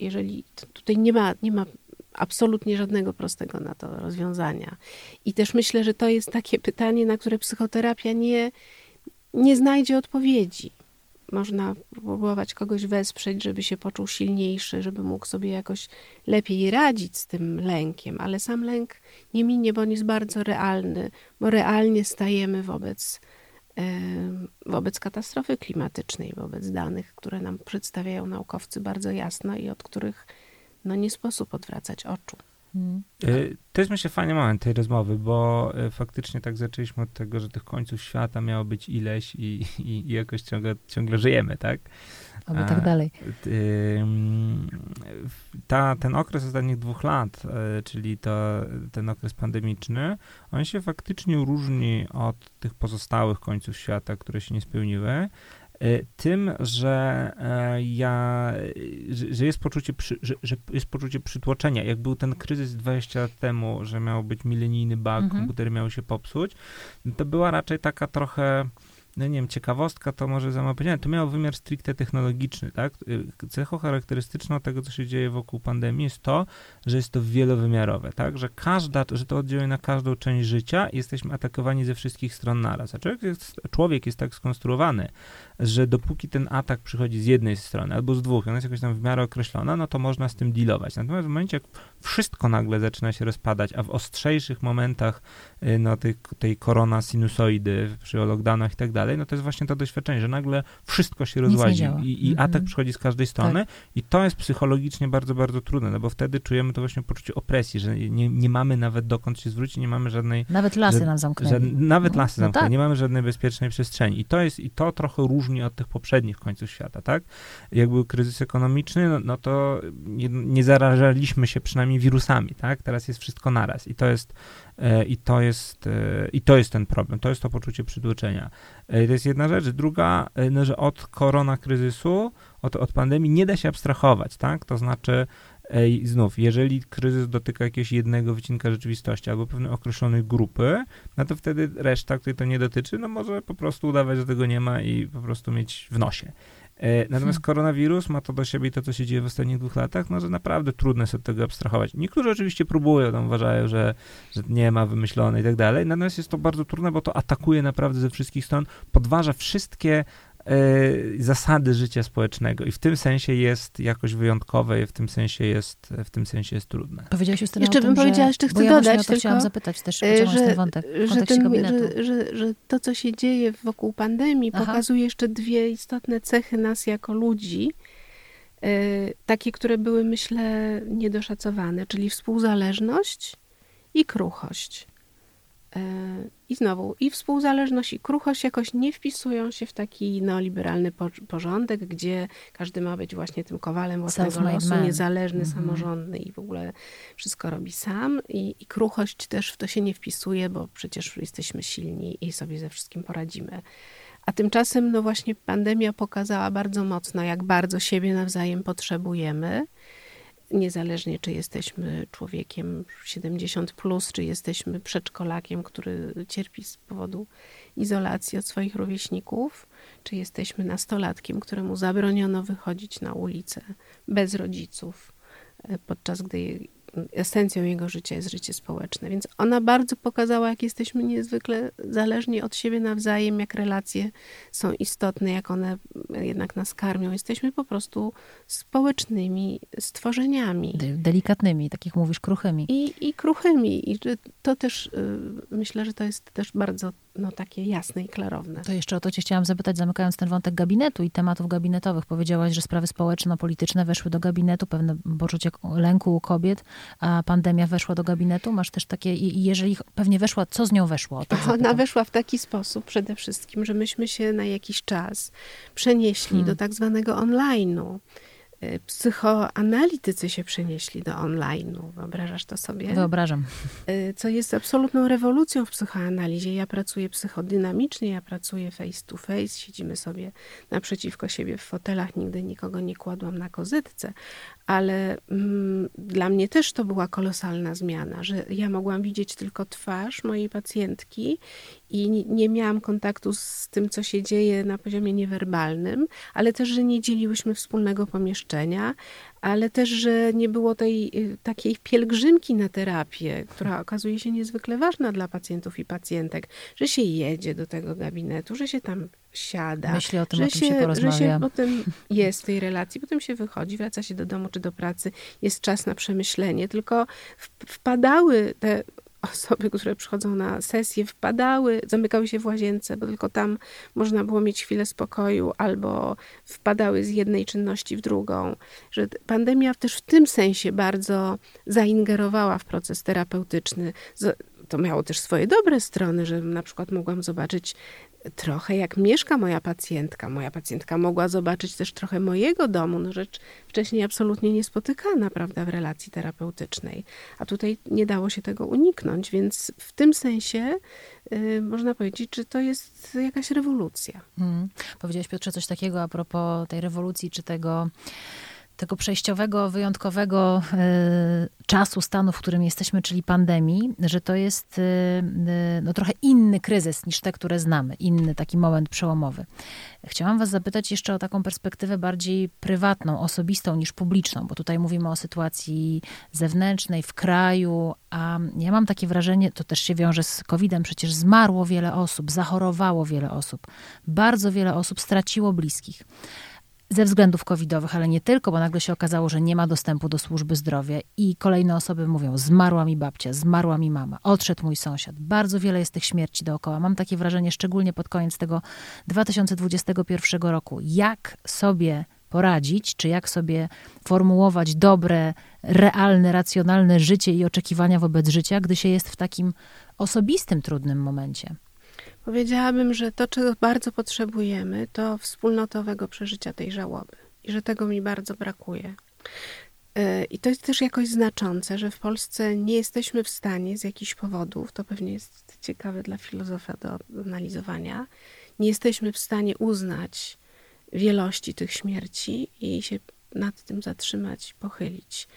jeżeli tutaj nie ma, nie ma absolutnie żadnego prostego na to rozwiązania. I też myślę, że to jest takie pytanie, na które psychoterapia nie, nie znajdzie odpowiedzi. Można próbować kogoś wesprzeć, żeby się poczuł silniejszy, żeby mógł sobie jakoś lepiej radzić z tym lękiem, ale sam lęk nie minie, bo on jest bardzo realny, bo realnie stajemy wobec, wobec katastrofy klimatycznej, wobec danych, które nam przedstawiają naukowcy bardzo jasno i od których no, nie sposób odwracać oczu. Hmm. To jest myślę fajny moment tej rozmowy, bo e, faktycznie tak zaczęliśmy od tego, że tych końców świata miało być ileś i, i, i jakoś ciągle, ciągle żyjemy, tak? Albo tak dalej. Ta, ten okres ostatnich dwóch lat, e, czyli to, ten okres pandemiczny, on się faktycznie różni od tych pozostałych końców świata, które się nie spełniły. E, tym, że e, ja, że jest poczucie, przy, że, że, jest poczucie przytłoczenia. Jak był ten kryzys 20 lat temu, że miał być milenijny bug, mhm. komputery miały się popsuć, to była raczej taka trochę no nie wiem, ciekawostka to może za mało to miało wymiar stricte technologiczny, tak? Y, cechą charakterystyczną tego, co się dzieje wokół pandemii jest to, że jest to wielowymiarowe, tak? Że każda, że to oddziałuje na każdą część życia i jesteśmy atakowani ze wszystkich stron naraz. A człowiek jest, człowiek jest tak skonstruowany, że dopóki ten atak przychodzi z jednej strony albo z dwóch, ona jest jakoś tam w miarę określona, no to można z tym dealować. Natomiast w momencie, jak wszystko nagle zaczyna się rozpadać, a w ostrzejszych momentach y, no, tej, tej korona sinusoidy przy lockdownach i tak dalej, no to jest właśnie to doświadczenie, że nagle wszystko się rozłazi i, i atak mm -hmm. przychodzi z każdej strony tak. i to jest psychologicznie bardzo, bardzo trudne, no bo wtedy czujemy to właśnie poczucie opresji, że nie, nie mamy nawet dokąd się zwrócić, nie mamy żadnej... Nawet lasy że, nam zamknęli. Nawet no, lasy no zamknęli, tak. nie mamy żadnej bezpiecznej przestrzeni i to jest, i to trochę różni od tych poprzednich końców świata, tak? Jak był kryzys ekonomiczny, no, no to nie, nie zarażaliśmy się przynajmniej wirusami, tak? Teraz jest wszystko naraz i to jest I to jest, e, i to jest ten problem, to jest to poczucie przytłoczenia. E, to jest jedna rzecz. Druga, no, że od korona kryzysu, od, od pandemii nie da się abstrahować, tak? To znaczy, znów, jeżeli kryzys dotyka jakiegoś jednego wycinka rzeczywistości albo pewnej określonej grupy, no to wtedy reszta, której to nie dotyczy, no może po prostu udawać, że tego nie ma i po prostu mieć w nosie. E, natomiast koronawirus ma to do siebie i to, co się dzieje w ostatnich dwóch latach, no, że naprawdę trudno jest od tego abstrahować. Niektórzy oczywiście próbują, tam uważają, że, że nie ma wymyślone i tak dalej, natomiast jest to bardzo trudne, bo to atakuje naprawdę ze wszystkich stron, podważa wszystkie zasady życia społecznego i w tym sensie jest jakoś wyjątkowe i w tym sensie jest, w tym sensie jest trudne. Powiedziałaś już Jeszcze bym powiedziała, jeszcze chcę ja dodać tylko, chciałam zapytać też, e, że, ten wątek że, ten, że, że, że, to, co się dzieje wokół pandemii Aha. pokazuje jeszcze dwie istotne cechy nas jako ludzi, e, takie, które były, myślę, niedoszacowane, czyli współzależność i kruchość. I znowu, i współzależność, i kruchość jakoś nie wpisują się w taki neoliberalny porządek, gdzie każdy ma być właśnie tym kowalem własnego losu, man. niezależny, mm -hmm. samorządny i w ogóle wszystko robi sam. I, I kruchość też w to się nie wpisuje, bo przecież jesteśmy silni i sobie ze wszystkim poradzimy. A tymczasem, no właśnie, pandemia pokazała bardzo mocno, jak bardzo siebie nawzajem potrzebujemy niezależnie czy jesteśmy człowiekiem 70, plus, czy jesteśmy przedszkolakiem, który cierpi z powodu izolacji od swoich rówieśników, czy jesteśmy nastolatkiem, któremu zabroniono wychodzić na ulicę bez rodziców, e, podczas gdy esencją jego życia jest życie społeczne. Więc ona bardzo pokazała, jak jesteśmy niezwykle zależni od siebie nawzajem, jak relacje są istotne, jak one jednak nas karmią. Jesteśmy po prostu społecznymi stworzeniami. Delikatnymi, tak jak mówisz, kruchymi. I, i kruchymi. I to też, y, myślę, że to jest też bardzo no, takie jasne i klarowne. To jeszcze o to cię chciałam zapytać, zamykając ten wątek gabinetu i tematów gabinetowych. Powiedziałaś, że sprawy społeczno-polityczne weszły do gabinetu, pewne poczucie lęku u kobiet, a pandemia weszła do gabinetu. Masz też takie, i jeżeli pewnie weszła, co z nią weszło? Tak Ona weszła w taki sposób przede wszystkim, że myśmy się na jakiś czas przenieśli hmm. do tak zwanego online'u. Y, psychoanalitycy się przenieśli do online'u. Wyobrażasz to sobie? Wyobrażam. Y, co jest absolutną rewolucją w psychoanalizie. Ja pracuję psychodynamicznie, ja pracuję face to face, siedzimy sobie naprzeciwko siebie w fotelach, nigdy nikogo nie kładłam na kozytce, ale mm, dla mnie też to była kolosalna zmiana, że ja mogłam widzieć tylko twarz mojej pacjentki i nie miałam kontaktu z tym, co się dzieje na poziomie niewerbalnym, ale też, że nie dzieliłyśmy wspólnego pomieszczenia ale też, że nie było tej y, takiej pielgrzymki na terapię, która okazuje się niezwykle ważna dla pacjentów i pacjentek, że się jedzie do tego gabinetu, że się tam siada. O tym, że o tym się porozmawia. Że się potem jest w tej relacji, potem się wychodzi, wraca się do domu czy do pracy, jest czas na przemyślenie, tylko wpadały te osoby, które przychodzą na sesję, wpadały, zamykały się w łazience, bo tylko tam można było mieć chwilę spokoju, albo wpadały z jednej czynności w drugą. Że pandemia też w tym sensie bardzo zaingerowała w proces terapeutyczny. To miało też swoje dobre strony, że na przykład mogłam zobaczyć trochę jak mieszka moja pacjentka. Moja pacjentka mogła zobaczyć też trochę mojego domu, no rzecz wcześniej absolutnie niespotykana, prawda, w relacji terapeutycznej. A tutaj nie dało się tego uniknąć, więc w tym sensie yy, można powiedzieć, że to jest jakaś rewolucja. Hmm. Powiedziałeś Piotrze coś takiego a propos tej rewolucji, czy tego tego przejściowego, wyjątkowego y, czasu, stanu, w którym jesteśmy, czyli pandemii, że to jest y, y, no, trochę inny kryzys niż te, które znamy, inny taki moment przełomowy. Chciałam Was zapytać jeszcze o taką perspektywę bardziej prywatną, osobistą niż publiczną, bo tutaj mówimy o sytuacji zewnętrznej w kraju, a ja mam takie wrażenie, to też się wiąże z COVID-em, przecież zmarło wiele osób, zachorowało wiele osób, bardzo wiele osób straciło bliskich ze względów covidowych, ale nie tylko, bo nagle się okazało, że nie ma dostępu do służby zdrowia i kolejne osoby mówią, zmarła mi babcia, zmarła mi mama, odszedł mój sąsiad. Bardzo wiele jest tych śmierci dookoła. Mam takie wrażenie, szczególnie pod koniec tego 2021 roku, jak sobie poradzić, czy jak sobie formułować dobre, realne, racjonalne życie i oczekiwania wobec życia, gdy się jest w takim osobistym, trudnym momencie. Powiedziałabym, że to, czego bardzo potrzebujemy, to wspólnotowego przeżycia tej żałoby i że tego mi bardzo brakuje. E, I to jest też jakoś znaczące, że w Polsce nie jesteśmy w stanie z jakichś powodów, to pewnie jest ciekawe dla filozofa do analizowania, nie jesteśmy w stanie uznać wielości tych śmierci i się nad tym zatrzymać, pochylić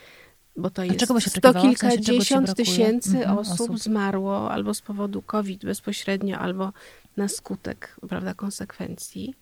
bo to jest sto kilkadziesiąt w sensie, tysięcy mhm, osób, osób. zmarło albo z powodu COVID bezpośrednio, albo na skutek prawda, konsekwencji.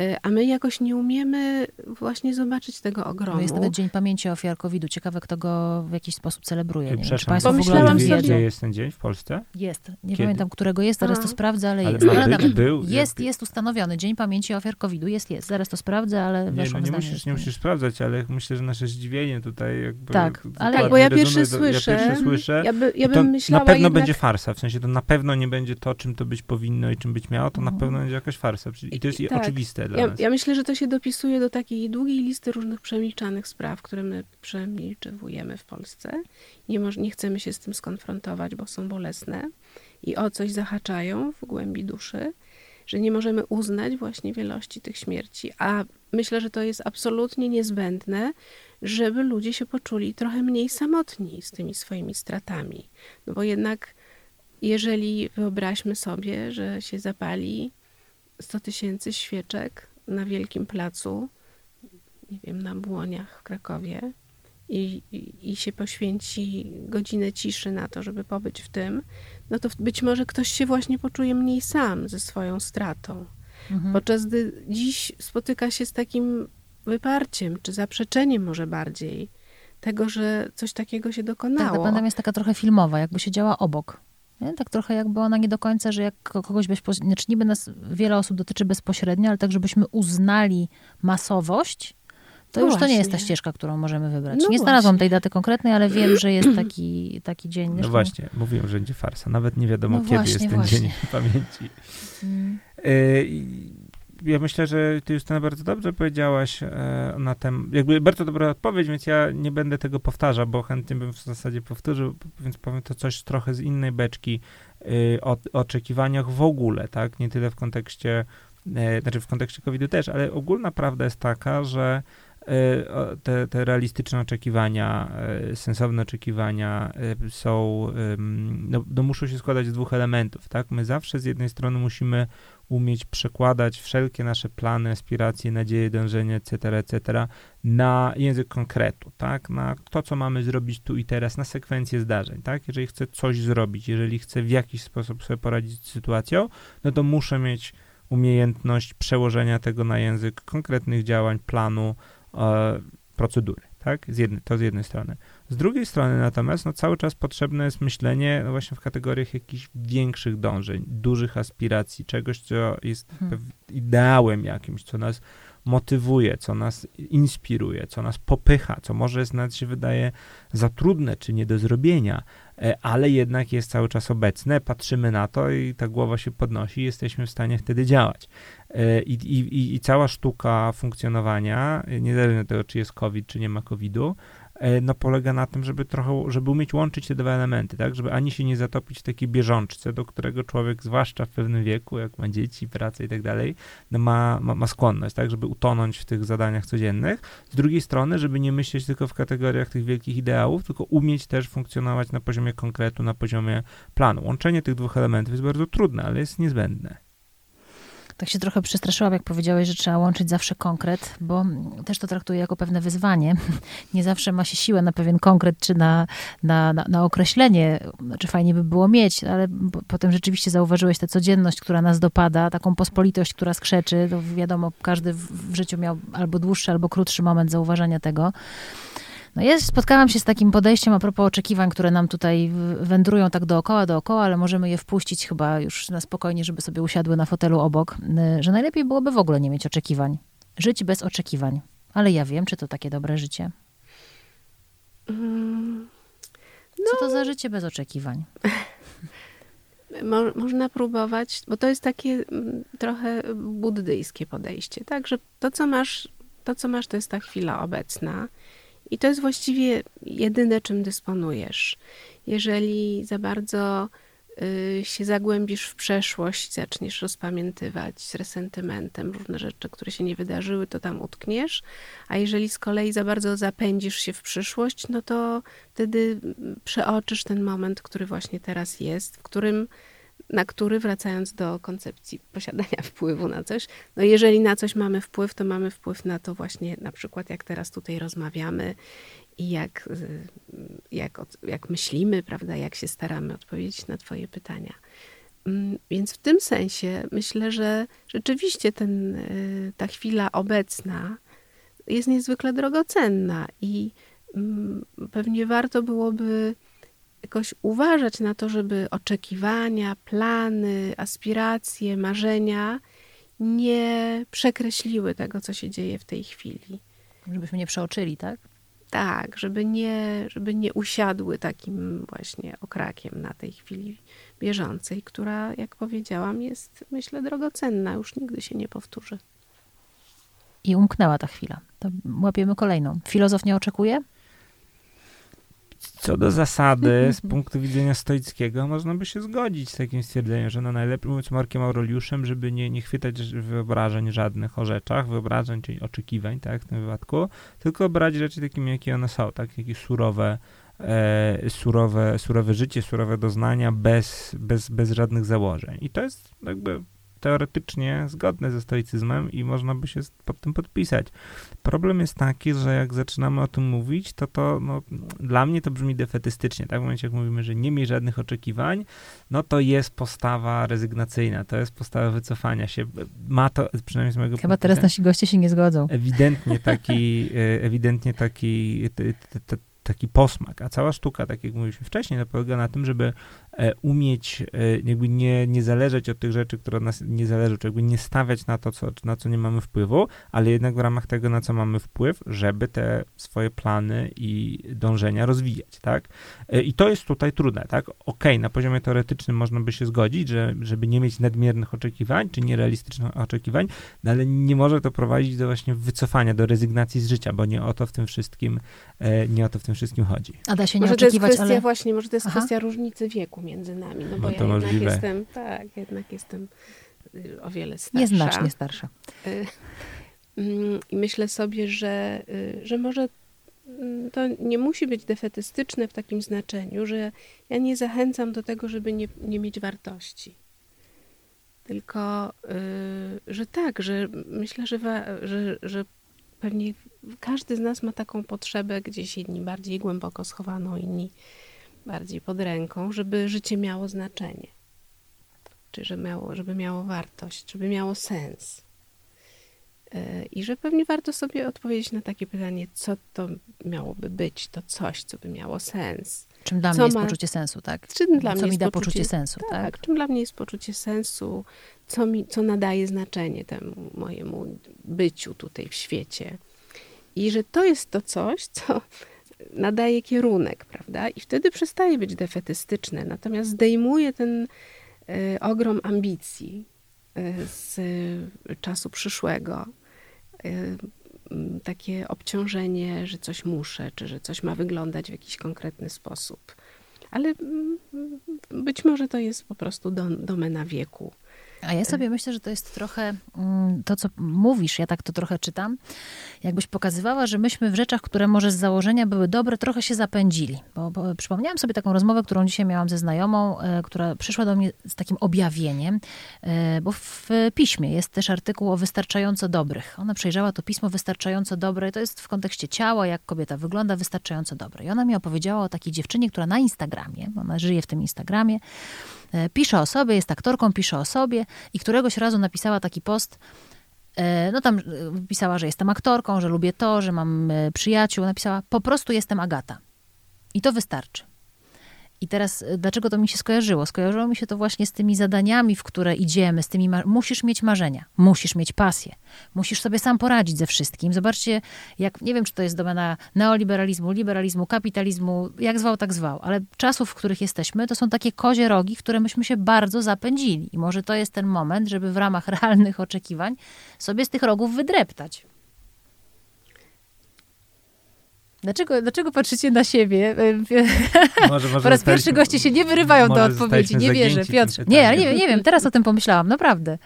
E, a my jakoś nie umiemy właśnie zobaczyć tego ogromu. jest nawet Dzień Pamięci Ofiar COVID-u. Ciekawe, kto go w jakiś sposób celebruje. Nie wiem, czy Państwo Pomyślałam w ogóle sobie... jest ten dzień w Polsce? Jest. Nie Kiedy? pamiętam, którego jest, zaraz to sprawdzę, ale, ale jest. Ale być, był, jest, jest ustanowiony. Dzień Pamięci Ofiar COVID-u. Jest, jest. Zaraz to sprawdzę, ale nie, no, nie, musisz, nie musisz sprawdzać, ale myślę, że nasze zdziwienie tutaj jakby... Tak, ale tak, bo ja pierwszy słyszę. Ja pierwszy słyszę. Ja, by, ja bym myślała na pewno jednak... będzie farsa. W sensie to na pewno nie będzie to, czym to być powinno i czym być miało. To na mhm. pewno będzie jakaś farsa. I to jest tak. oczywiste dla nas. Ja myślę, że to się dopiero wpisuje do takiej długiej listy różnych przemilczanych spraw, które my przemilczywujemy w Polsce. Nie, moż, nie chcemy się z tym skonfrontować, bo są bolesne i o coś zahaczają w głębi duszy, że nie możemy uznać właśnie wielości tych śmierci. A myślę, że to jest absolutnie niezbędne, żeby ludzie się poczuli trochę mniej samotni z tymi swoimi stratami. No bo jednak, jeżeli wyobraźmy sobie, że się zapali 100 tysięcy świeczek na Wielkim Placu, nie wiem, na Błoniach w Krakowie i, i, i się poświęci godzinę ciszy na to, żeby pobyć w tym, no to być może ktoś się właśnie poczuje mniej sam ze swoją stratą. Mhm. Podczas gdy dziś spotyka się z takim wyparciem, czy zaprzeczeniem może bardziej tego, że coś takiego się dokonało. Tak, ta pandemia jest taka trochę filmowa, jakby się działa obok. Nie? Tak trochę jakby ona nie do końca, że jak kogoś bezpośrednio, znaczy niby nas wiele osób dotyczy bezpośrednio, ale tak, żebyśmy uznali masowość, to no już właśnie. to nie jest ta ścieżka, którą możemy wybrać. No nie znalazłam tej daty konkretnej, ale wiem, że jest taki, taki dzień. No właśnie, mówiłem, że będzie farsa. Nawet nie wiadomo, no kiedy właśnie, jest ten właśnie. dzień pamięci. Mm. Y ja myślę, że ty Justyna bardzo dobrze powiedziałaś e, na tem, jakby bardzo dobra odpowiedź, więc ja nie będę tego powtarzał, bo chętnie bym w zasadzie powtórzył, więc powiem to coś trochę z innej beczki y, o, oczekiwaniach w ogóle, tak, nie tyle w kontekście, e, znaczy w kontekście COVID-u też, ale ogólna prawda jest taka, że e, te, te realistyczne oczekiwania, sensowne oczekiwania są, no, no muszą się składać z dwóch elementów, tak? My zawsze z jednej strony musimy umieć przekładać wszelkie nasze plany, aspiracje, nadzieje, dążenia, etc., etc. na język konkretu, tak? Na to, co mamy zrobić tu i teraz, na sekwencję zdarzeń, tak? Jeżeli chcę coś zrobić, jeżeli chcę w jakiś sposób sobie poradzić z sytuacją, no to muszę mieć umiejętność przełożenia tego na język konkretnych działań, planu, e, procedury. Tak? Z jednej, to z jednej strony. Z drugiej strony natomiast no, cały czas potrzebne jest myślenie no, właśnie w kategoriach jakichś większych dążeń, dużych aspiracji, czegoś, co jest Hmm. ideałem jakimś, co nas motywuje, co nas inspiruje, co nas popycha, co może jest, nawet się wydaje za trudne czy nie do zrobienia, e, ale jednak jest cały czas obecne, patrzymy na to i ta głowa się podnosi i jesteśmy w stanie wtedy działać. E, I, i, I cała sztuka funkcjonowania, niezależnie od tego, czy jest COVID, czy nie ma COVID-u, no polega na tym, żeby trochę, żeby umieć łączyć te dwa elementy, tak, żeby ani się nie zatopić w takiej bieżączce, do którego człowiek, zwłaszcza w pewnym wieku, jak ma dzieci, pracę i tak dalej, no ma, ma, ma skłonność, tak, żeby utonąć w tych zadaniach codziennych. Z drugiej strony, żeby nie myśleć tylko w kategoriach tych wielkich ideałów, tylko umieć też funkcjonować na poziomie konkretu, na poziomie planu. Łączenie tych dwóch elementów jest bardzo trudne, ale jest niezbędne. Tak się trochę przestraszyłam, jak powiedziałeś, że trzeba łączyć zawsze konkret, bo też to traktuję jako pewne wyzwanie. Nie zawsze ma się siłę na pewien konkret, czy na, na, na, na określenie. Znaczy fajnie by było mieć, ale po- potem rzeczywiście zauważyłeś tę codzienność, która nas dopada, taką pospolitość, która skrzeczy. To wiadomo, każdy w, życiu miał albo dłuższy, albo krótszy moment zauważenia tego. No jest, spotkałam się z takim podejściem a propos oczekiwań, które nam tutaj wędrują tak dookoła, dookoła, ale możemy je wpuścić chyba już na spokojnie, żeby sobie usiadły na fotelu obok, y, że najlepiej byłoby w ogóle nie mieć oczekiwań. Żyć bez oczekiwań. Ale ja wiem, czy to takie dobre życie. Mm, Co to za życie bez oczekiwań? Mo, można próbować, bo to jest takie mm, trochę buddyjskie podejście, tak, że to co masz, to co masz to jest ta chwila obecna i to jest właściwie jedyne czym dysponujesz. Jeżeli za bardzo y, się zagłębisz w przeszłość, zaczniesz rozpamiętywać z resentymentem różne rzeczy, które się nie wydarzyły, to tam utkniesz, a jeżeli z kolei za bardzo zapędzisz się w przyszłość, no to wtedy przeoczysz ten moment, który właśnie teraz jest, w którym, na który, wracając do koncepcji posiadania wpływu na coś, no jeżeli na coś mamy wpływ, to mamy wpływ na to właśnie na przykład jak teraz tutaj rozmawiamy i jak, jak, jak myślimy, prawda, jak się staramy odpowiedzieć na twoje pytania. Mm, Więc w tym sensie myślę, że rzeczywiście ten, y, ta chwila obecna jest niezwykle drogocenna i mm, pewnie warto byłoby jakoś uważać na to, żeby oczekiwania, plany, aspiracje, marzenia nie przekreśliły tego, co się dzieje w tej chwili. Żebyśmy nie przeoczyli, tak? Tak, żeby nie, żeby nie usiadły takim właśnie okrakiem na tej chwili bieżącej, która, jak powiedziałam, jest myślę drogocenna, już nigdy się nie powtórzy. I umknęła ta chwila. To łapiemy kolejną. Filozof nie oczekuje? Co do zasady, z punktu widzenia stoickiego, można by się zgodzić z takim stwierdzeniem, że no najlepiej, mówiąc Markiem Aureliuszem, żeby nie, nie chwytać wyobrażeń żadnych o rzeczach, wyobrażeń, czyli oczekiwań, tak, w tym wypadku, tylko brać rzeczy takimi, jakie one są, tak, jakieś surowe, e, surowe, surowe życie, surowe doznania, bez, bez, bez żadnych założeń. I to jest jakby teoretycznie zgodne ze stoicyzmem i można by się pod tym podpisać. Problem jest taki, że jak zaczynamy o tym mówić, to to no, dla mnie to brzmi defetystycznie. Tak? W momencie, jak mówimy, że nie miej żadnych oczekiwań, no to jest postawa rezygnacyjna, to jest postawa wycofania się. Ma to, przynajmniej z mojego Chyba punktu teraz nasi goście się nie zgodzą. ewidentnie taki, e, ewidentnie taki, t- t- t- taki posmak. A cała sztuka, tak jak mówiliśmy wcześniej, to polega na tym, żeby umieć e, jakby nie, nie zależeć od tych rzeczy, które od nas nie zależą, czy jakby nie stawiać na to, co, na co nie mamy wpływu, ale jednak w ramach tego, na co mamy wpływ, żeby te swoje plany i dążenia rozwijać, tak? E, I to jest tutaj trudne, tak? Okej, na poziomie teoretycznym można by się zgodzić, że, żeby nie mieć nadmiernych oczekiwań, czy nierealistycznych oczekiwań, no ale nie może to prowadzić do właśnie wycofania, do rezygnacji z życia, bo nie o to w tym wszystkim, e, nie o to w tym wszystkim chodzi. A da się nie Może to jest oczekiwać, kwestia ale... właśnie, może to jest Aha. kwestia różnicy wieku między nami, no bo No ja to jednak możliwe. jestem, tak, jednak jestem y, o wiele starsza. Nieznacznie starsza. Y, mm, I myślę sobie, że, y, że może to nie musi być defetystyczne w takim znaczeniu, że ja nie zachęcam do tego, żeby nie, nie mieć wartości. Tylko, y, że tak, że myślę, że, wa- że, że pewnie każdy z nas ma taką potrzebę, gdzieś jedni bardziej głęboko schowaną, inni bardziej pod ręką, żeby życie miało znaczenie. Czy że miało, żeby miało wartość, żeby miało sens. E, I że pewnie warto sobie odpowiedzieć na takie pytanie, co to miałoby być, to coś, co by miało sens. Czym dla Co mnie jest ma- poczucie sensu, tak? Czym dla co mnie mi jest da poczucie, poczucie sensu, tak? tak, czym dla mnie jest poczucie sensu, co, mi, co nadaje znaczenie temu mojemu byciu tutaj w świecie. I że to jest to coś, co nadaje kierunek, prawda? I wtedy przestaje być defetystyczne, natomiast zdejmuje ten e, ogrom ambicji e, z czasu przyszłego. E, m, takie obciążenie, że coś muszę, czy że coś ma wyglądać w jakiś konkretny sposób. Ale mm, być może to jest po prostu dom, domena wieku. A ja sobie myślę, że to jest trochę mm, to, co mówisz, ja tak to trochę czytam, jakbyś pokazywała, że myśmy w rzeczach, które może z założenia były dobre, trochę się zapędzili. Bo, bo przypomniałam sobie taką rozmowę, którą dzisiaj miałam ze znajomą, e, która przyszła do mnie z takim objawieniem, e, bo w piśmie jest też artykuł o wystarczająco dobrych. Ona przejrzała to pismo wystarczająco dobre, to jest w kontekście ciała, jak kobieta wygląda, wystarczająco dobre. I ona mi opowiedziała o takiej dziewczynie, która na Instagramie, ona żyje w tym Instagramie, pisze o sobie, jest aktorką, pisze o sobie i któregoś razu napisała taki post, e, no tam e, pisała, że jestem aktorką, że lubię to, że mam e, przyjaciół. Napisała, po prostu jestem Agata. I to wystarczy. I teraz, e, dlaczego to mi się skojarzyło? Skojarzyło mi się to właśnie z tymi zadaniami, w które idziemy, z tymi, musisz mieć marzenia, musisz mieć pasję, musisz sobie sam poradzić ze wszystkim. Zobaczcie, jak, nie wiem, czy to jest domena neoliberalizmu, liberalizmu, kapitalizmu, jak zwał, tak zwał, ale czasów, w których jesteśmy, to są takie kozie rogi, w które myśmy się bardzo zapędzili. I może to jest ten moment, żeby w ramach realnych oczekiwań sobie z tych rogów wydreptać. Dlaczego, dlaczego patrzycie na siebie? Może, może Po raz pierwszy goście się nie wyrywają do odpowiedzi. Nie wierzę, Piotr. Nie, ale nie, nie wiem, teraz o tym pomyślałam, naprawdę.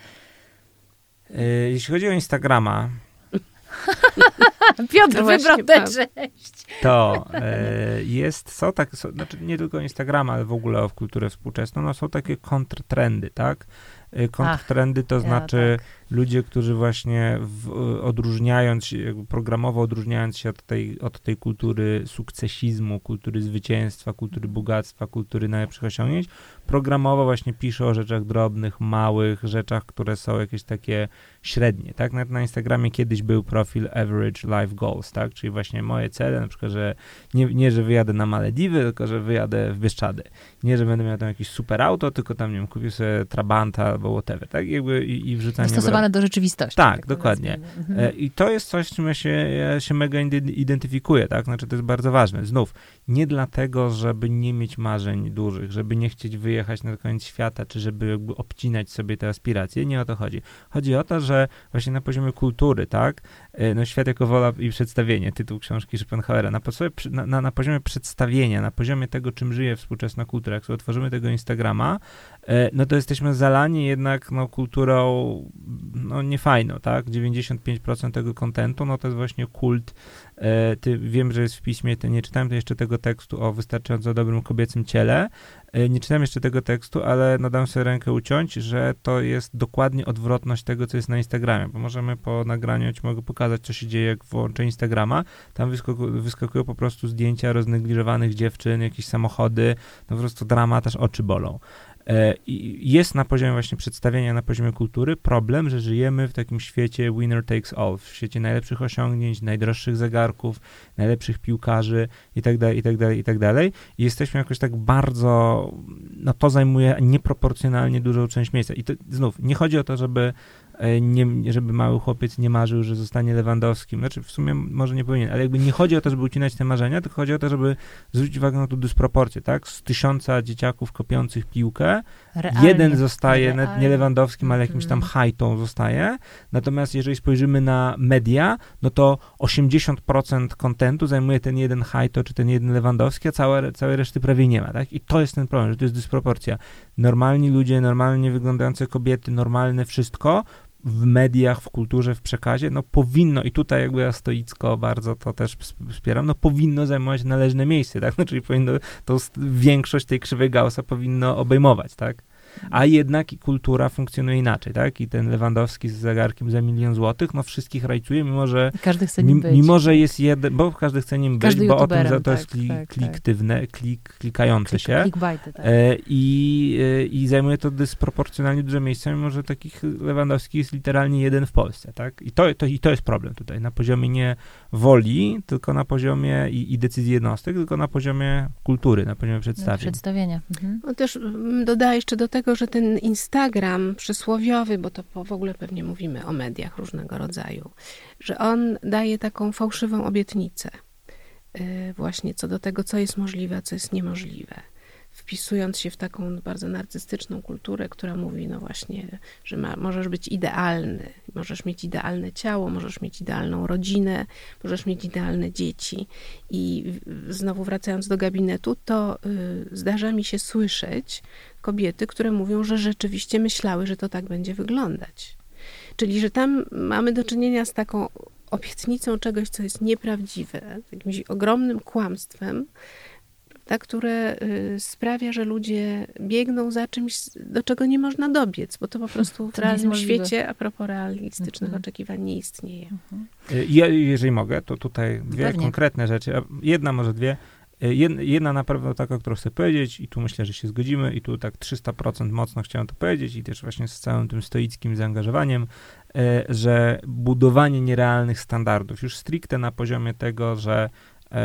E, Jeśli chodzi o Instagrama, Piotr No właśnie, wybrał tę część. to e, jest, są tak, są, znaczy nie tylko Instagrama, ale w ogóle w kulturę współczesną, no są takie kontrtrendy, tak? E, Kontrtrendy to znaczy tak. ludzie, którzy właśnie w, odróżniając się, programowo odróżniając się od tej, od tej kultury sukcesizmu, kultury zwycięstwa, kultury bogactwa, kultury najlepszych osiągnięć, programowo właśnie piszą o rzeczach drobnych, małych, rzeczach, które są jakieś takie średnie, tak? Nawet na Instagramie kiedyś był profil Average Life Goals, tak? Czyli właśnie moje cele, na przykład, że nie, nie że wyjadę na Malediwy, tylko że wyjadę w Bieszczady. Nie, że będę miał tam jakieś super auto, tylko tam, nie wiem, kupię sobie Trabanta albo whatever, tak? I Jakby i, i wrzucanie Dostosowane do rzeczywistości. Tak, dokładnie. nazwijmy. Mhm. E, I to jest coś, z czym ja się, ja się mega identyfikuję, tak? Znaczy, to jest bardzo ważne. Znów, nie dlatego, żeby nie mieć marzeń dużych, żeby nie chcieć wyjechać na koniec świata, czy żeby jakby obcinać sobie te aspiracje, nie o to chodzi. Chodzi o to, że właśnie na poziomie kultury, tak? E, No, świat jako wola i przedstawienie, tytuł książki Schopenhauera, na, na, na, na poziomie przedstawienia, na poziomie tego, czym żyje współczesna kultura, jak sobie otworzymy tego Instagrama, e, no to jesteśmy zalani jednak no, kulturą no, niefajną, tak? 95% tego kontentu, no to jest właśnie kult. E, ty, wiem, że jest w piśmie, ty nie czytałem jeszcze tego tekstu o wystarczająco dobrym kobiecym ciele. E, nie czytałem jeszcze tego tekstu, ale no dam sobie rękę uciąć, że to jest dokładnie odwrotność tego, co jest na Instagramie, bo możemy po nagraniu, ci mogę pokazać, co się dzieje, jak włączę Instagrama. Tam wyskaku, wyskakują po prostu zdjęcia roznegliżowanych dziewczyn, jakieś samochody, no po prostu dramat, aż oczy bolą. E, jest na poziomie właśnie przedstawienia, na poziomie kultury problem, że żyjemy w takim świecie winner takes all, w świecie najlepszych osiągnięć, najdroższych zegarków, najlepszych piłkarzy i tak dalej, i jesteśmy jakoś tak bardzo, no to zajmuje nieproporcjonalnie dużą część miejsca. I to znów, nie chodzi o to, żeby nie, żeby mały chłopiec nie marzył, że zostanie Lewandowskim. Znaczy, w sumie może nie powinien, ale jakby nie chodzi o to, żeby ucinać te marzenia, tylko chodzi o to, żeby zwrócić uwagę na tą dysproporcję, tak? Z tysiąca dzieciaków kopiących piłkę, Realnie. jeden zostaje, nie. Lewandowskim, ale jakimś tam Mhm. hajtą zostaje. Natomiast jeżeli spojrzymy na media, no to 80% kontentu zajmuje ten jeden hajto, czy ten jeden Lewandowski, a całe, całej reszty prawie nie ma, tak? I to jest ten problem, że to jest dysproporcja. Normalni ludzie, normalnie wyglądające kobiety, normalne wszystko w mediach, w kulturze, w przekazie, no powinno, i tutaj jakby ja stoicko bardzo to też ws- wspieram, no powinno zajmować należne miejsce, tak? No, czyli powinno, to większość tej krzywej Gaussa powinno obejmować, tak? A jednak kultura funkcjonuje inaczej, tak? I ten Lewandowski z zegarkiem za milion złotych, no wszystkich rajcuje, mimo że Każdy chce nim być. Mimo, że jest jeden, bo każdy chce nim Każdy być, bo o tym za- to jest tak, kli, tak, tak. kliktywne, klik, klikające Klik- się. Clickbaity, tak. E, I, e, I zajmuje to dysproporcjonalnie duże miejsce, mimo że takich Lewandowski jest literalnie jeden w Polsce, tak? I to, to, i to jest problem tutaj, na poziomie nie woli, tylko na poziomie i, i decyzji jednostek, tylko na poziomie kultury, na poziomie przedstawień. Przedstawienia. Mhm. No też mm, dodaję jeszcze do tego, że ten Instagram przysłowiowy, bo to w ogóle pewnie mówimy o mediach różnego rodzaju, że on daje taką fałszywą obietnicę y, właśnie co do tego, co jest możliwe, a co jest niemożliwe. Wpisując się w taką bardzo narcystyczną kulturę, która mówi, no właśnie, że ma, możesz być idealny, możesz mieć idealne ciało, możesz mieć idealną rodzinę, możesz mieć idealne dzieci. I znowu wracając do gabinetu, to y, zdarza mi się słyszeć kobiety, które mówią, że rzeczywiście myślały, że to tak będzie wyglądać. Czyli, że tam mamy do czynienia z taką obietnicą czegoś, co jest nieprawdziwe, jakimś ogromnym kłamstwem, prawda, które y, sprawia, że ludzie biegną za czymś, do czego nie można dobiec, bo to po prostu w To realnym świecie a propos realistycznych Mhm. oczekiwań nie istnieje. E, Ja, jeżeli mogę, to tutaj dwie Pewnie. konkretne rzeczy. a Jedna, może dwie. Jed- Jedna na pewno taka, którą chcę powiedzieć i tu myślę, że się zgodzimy i tu tak 300% mocno chciałem to powiedzieć i też właśnie z całym tym stoickim zaangażowaniem, że budowanie nierealnych standardów, już stricte na poziomie tego, że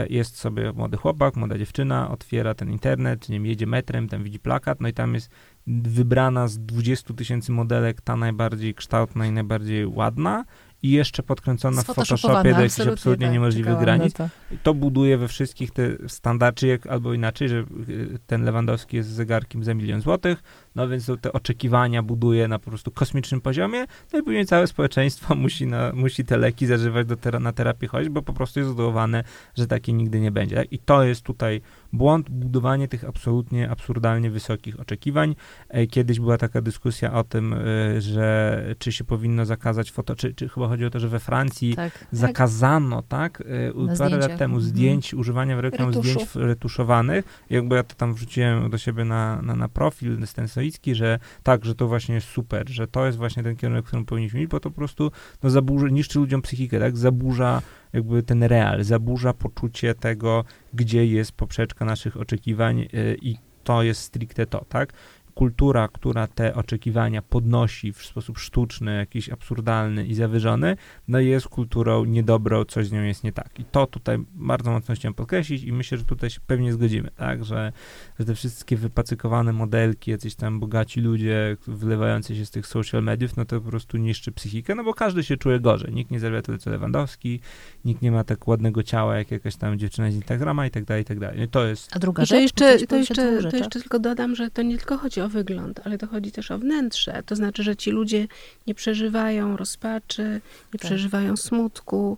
jest sobie młody chłopak, młoda dziewczyna, otwiera ten internet, nie wiem, jedzie metrem, tam widzi plakat, no i tam jest wybrana z 20 tysięcy modelek ta najbardziej kształtna i najbardziej ładna i jeszcze podkręcona w Photoshopie do jakichś absolutnie tak, niemożliwych granic. to. To buduje we wszystkich te standardy, albo inaczej, że y, ten Lewandowski jest zegarkiem za milion złotych, no więc te oczekiwania buduje na po prostu kosmicznym poziomie, no i później całe społeczeństwo musi, na, musi te leki zażywać do tera, na terapię chodzić, bo po prostu jest zbudowane, że takie nigdy nie będzie. Tak? I to jest tutaj błąd, budowanie tych absolutnie, absurdalnie wysokich oczekiwań. E, Kiedyś była taka dyskusja o tym, y, że czy się powinno zakazać foto, czy, czy chyba chodzi o to, że we Francji Tak. zakazano, tak, y, Na parę lat zdjęciach. temu Mhm. zdjęć, używania w reklam Retuszu. zdjęć retuszowanych. Jakby ja to tam wrzuciłem do siebie na, na, na profil ten stoicki, że tak, że to właśnie jest super, że to jest właśnie ten kierunek, w którym powinniśmy iść, bo to po prostu no, zaburza, niszczy ludziom psychikę, tak, zaburza jakby ten real, zaburza poczucie tego, gdzie jest poprzeczka naszych oczekiwań y, i to jest stricte to, tak? Kultura, która te oczekiwania podnosi w sposób sztuczny, jakiś absurdalny i zawyżony, no jest kulturą niedobrą, coś z nią jest nie tak. I to tutaj bardzo mocno chciałem podkreślić i myślę, że tutaj się pewnie zgodzimy, tak, że, że te wszystkie wypacykowane modelki, jacyś tam bogaci ludzie wylewający się z tych social mediów, no to po prostu niszczy psychikę, no bo każdy się czuje gorzej. Nikt nie zarabia tyle co Lewandowski, nikt nie ma tak ładnego ciała jak jakaś tam dziewczyna z Instagrama i tak dalej, i tak dalej. No i to jest A druga I to rzecz? jeszcze, to, jeszcze, to jeszcze tylko dodam, że to nie tylko chodzi o wygląd, ale to chodzi też o wnętrze. To znaczy, że ci ludzie nie przeżywają rozpaczy, nie Tak. przeżywają smutku,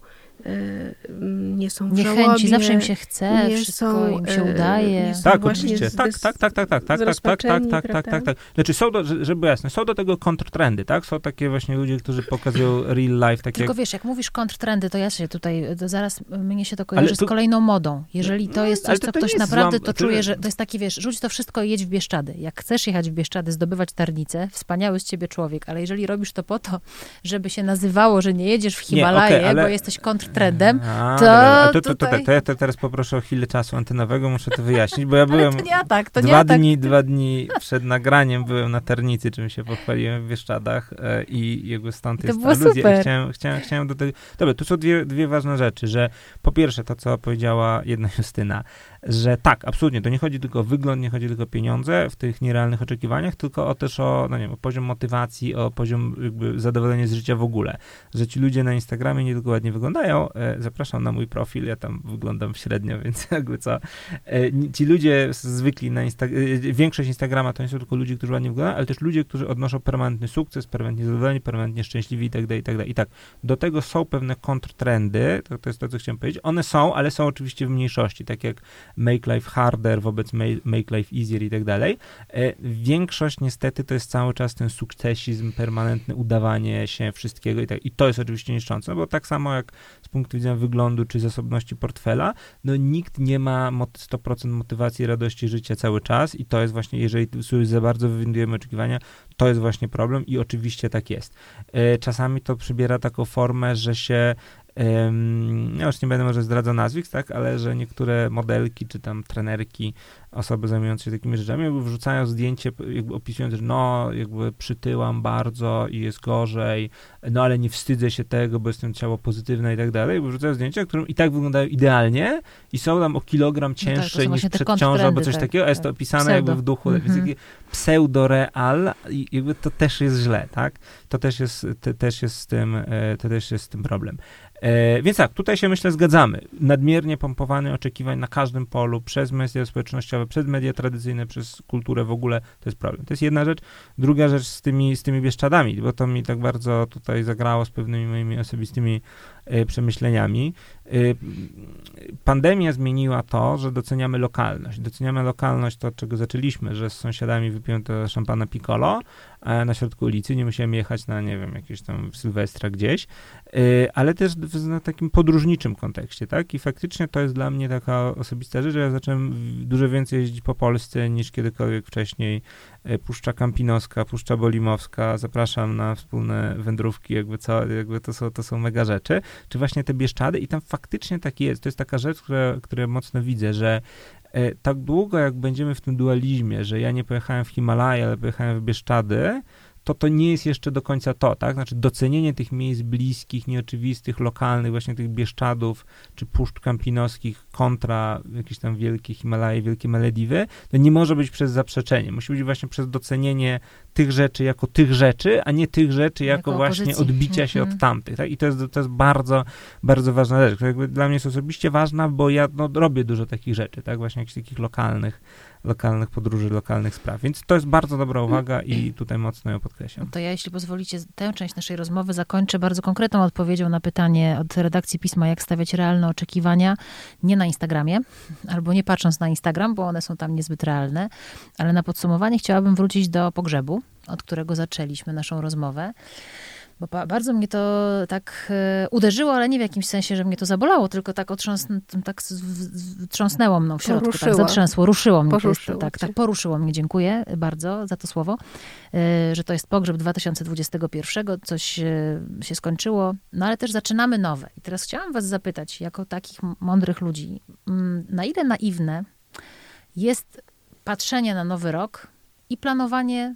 nie są w Niechęci, żałobie. zawsze im się chce, nie wszystko są, im się e, udaje. nie są Tak, oczywiście. z- Tak, tak, tak, tak, tak, tak, tak, tak, tak, tak, tak, tak, prawda? tak. Znaczy są, do, że- żeby jasne, są do tego kontrtrendy, tak? Są takie właśnie ludzie, którzy pokazują real life, takie Tylko wiesz, jak mówisz kontrtrendy, to ja się tutaj, to zaraz mnie się to kojarzy z kolejną modą. Jeżeli to No, jest coś, to- co to ktoś naprawdę to czuje, że to jest taki, wiesz, rzuć to wszystko i jedź w Bieszczady. Jak chcesz jechać w Bieszczady, zdobywać tarnicę, wspaniały z ciebie człowiek, ale jeżeli robisz to po to, żeby się nazywało, że nie jedziesz w Nie, Himalaje, bo jesteś kontrtrendem, A, to a to, to, to, tutaj- tak, to ja te, teraz poproszę o chwilę czasu antenowego, muszę to wyjaśnić, bo ja byłem to nie atak, to nie dwa atak. dni, dwa dni przed nagraniem byłem na Ternicy, czym się pochwaliłem w Bieszczadach e, i jego stąd To jest aluzja. super. Chciałem, chciałem, chciałem do tego... Dobra, tu są dwie, dwie ważne rzeczy, że po pierwsze to, co powiedziała jedna Justyna, że tak, absolutnie, to nie chodzi tylko o wygląd, nie chodzi tylko o pieniądze w tych nierealnych oczekiwaniach, tylko o też o, no nie wiem, o poziom motywacji, o poziom jakby zadowolenia z życia w ogóle. Że ci ludzie na Instagramie nie tylko ładnie wyglądają, e, zapraszam na mój profil, ja tam wyglądam średnio, więc jakby co. E, ci ludzie zwykli na Instagramie, większość Instagrama to nie są tylko ludzie, którzy ładnie wyglądają, ale też ludzie, którzy odnoszą permanentny sukces, permanentnie zadowoleni, permanentnie szczęśliwi i tak dalej, i tak. I tak, do tego są pewne kontrtrendy, to, to jest to, co chciałem powiedzieć. One są, ale są oczywiście w mniejszości, tak jak make life harder wobec make life easier i tak dalej. E, większość niestety to jest cały czas ten sukcesizm, permanentne udawanie się wszystkiego i tak. I to jest oczywiście niszczące, bo tak samo jak z punktu widzenia wyglądu czy zasobności portfela, no nikt nie ma 100% motywacji, radości życia cały czas i to jest właśnie, jeżeli za bardzo wywindujemy oczekiwania, to jest właśnie problem i oczywiście tak jest. E, czasami to przybiera taką formę, że się ja już nie będę może zdradzał nazwisk, tak, ale że niektóre modelki czy tam trenerki, osoby zajmujące się takimi rzeczami, jakby wrzucają zdjęcie, jakby opisując, że no, jakby przytyłam bardzo i jest gorzej, no ale nie wstydzę się tego, bo jestem ciało pozytywne i tak dalej, bo wrzucają zdjęcia, które i tak wyglądają idealnie i są tam o kilogram cięższe no tak, niż przed ciążą albo coś tak, takiego, a jest to tak. opisane Pseudo. jakby w duchu, mm -hmm. pseudoreal i jakby to też jest źle, tak? To też jest, te, też jest z tym, e, to też jest z tym problem. E, więc tak, tutaj się myślę zgadzamy. Nadmiernie pompowane oczekiwań na każdym polu przez media społecznościowe, przez media tradycyjne, przez kulturę w ogóle, to jest problem. To jest jedna rzecz. Druga rzecz z tymi, z tymi Bieszczadami, bo to mi tak bardzo tutaj zagrało z pewnymi moimi osobistymi przemyśleniami. E, pandemia zmieniła to, że doceniamy lokalność. Doceniamy lokalność, to od czego zaczęliśmy, że z sąsiadami wypiłem to szampana Piccolo na środku ulicy, nie musiałem jechać na, nie wiem, jakieś tam Sylwestra gdzieś, ale też w takim podróżniczym kontekście, tak? I faktycznie to jest dla mnie taka osobista rzecz, że ja zacząłem dużo więcej jeździć po Polsce niż kiedykolwiek wcześniej. E, Puszcza Kampinoska, Puszcza Bolimowska, zapraszam na wspólne wędrówki, jakby co, jakby to są, to są mega rzeczy. Czy właśnie te Bieszczady i tam faktycznie tak jest. To jest taka rzecz, która, którą mocno widzę, że e, tak długo jak będziemy w tym dualizmie, że ja nie pojechałem w Himalaje, ale pojechałem w Bieszczady, to to nie jest jeszcze do końca to, tak? Znaczy docenienie tych miejsc bliskich, nieoczywistych, lokalnych, właśnie tych Bieszczadów, czy Puszcz Kampinoskich kontra jakieś tam wielkie Himalaje, wielkie Malediwy, to nie może być przez zaprzeczenie. Musi być właśnie przez docenienie tych rzeczy jako tych rzeczy, a nie tych rzeczy jako, jako właśnie opozycji. odbicia się mm -hmm. od mhm. tamtych, tak? I to jest, to jest bardzo, bardzo ważna rzecz, która dla mnie jest osobiście ważna, bo ja no, robię dużo takich rzeczy, tak? Właśnie jakichś takich lokalnych, lokalnych podróży, lokalnych spraw. Więc to jest bardzo dobra uwaga i tutaj mocno ją podkreślam. To ja, jeśli pozwolicie, tę część naszej rozmowy zakończę bardzo konkretną odpowiedzią na pytanie od redakcji pisma, jak stawiać realne oczekiwania, nie na Instagramie, albo nie patrząc na Instagram, bo one są tam niezbyt realne, ale na podsumowanie chciałabym wrócić do pogrzebu, od którego zaczęliśmy naszą rozmowę. Bo bardzo mnie to tak e, uderzyło, ale nie w jakimś sensie, że mnie to zabolało, tylko tak otrząs, tak trząsnęło mną w środku, tak zatrzęsło, ruszyło mnie. Poruszyło tak, tak, poruszyło mnie, dziękuję bardzo za to słowo, e, że to jest pogrzeb 2021, coś e, się skończyło, no ale też zaczynamy nowe. I teraz chciałam was zapytać, jako takich mądrych ludzi, na ile naiwne jest patrzenie na nowy rok i planowanie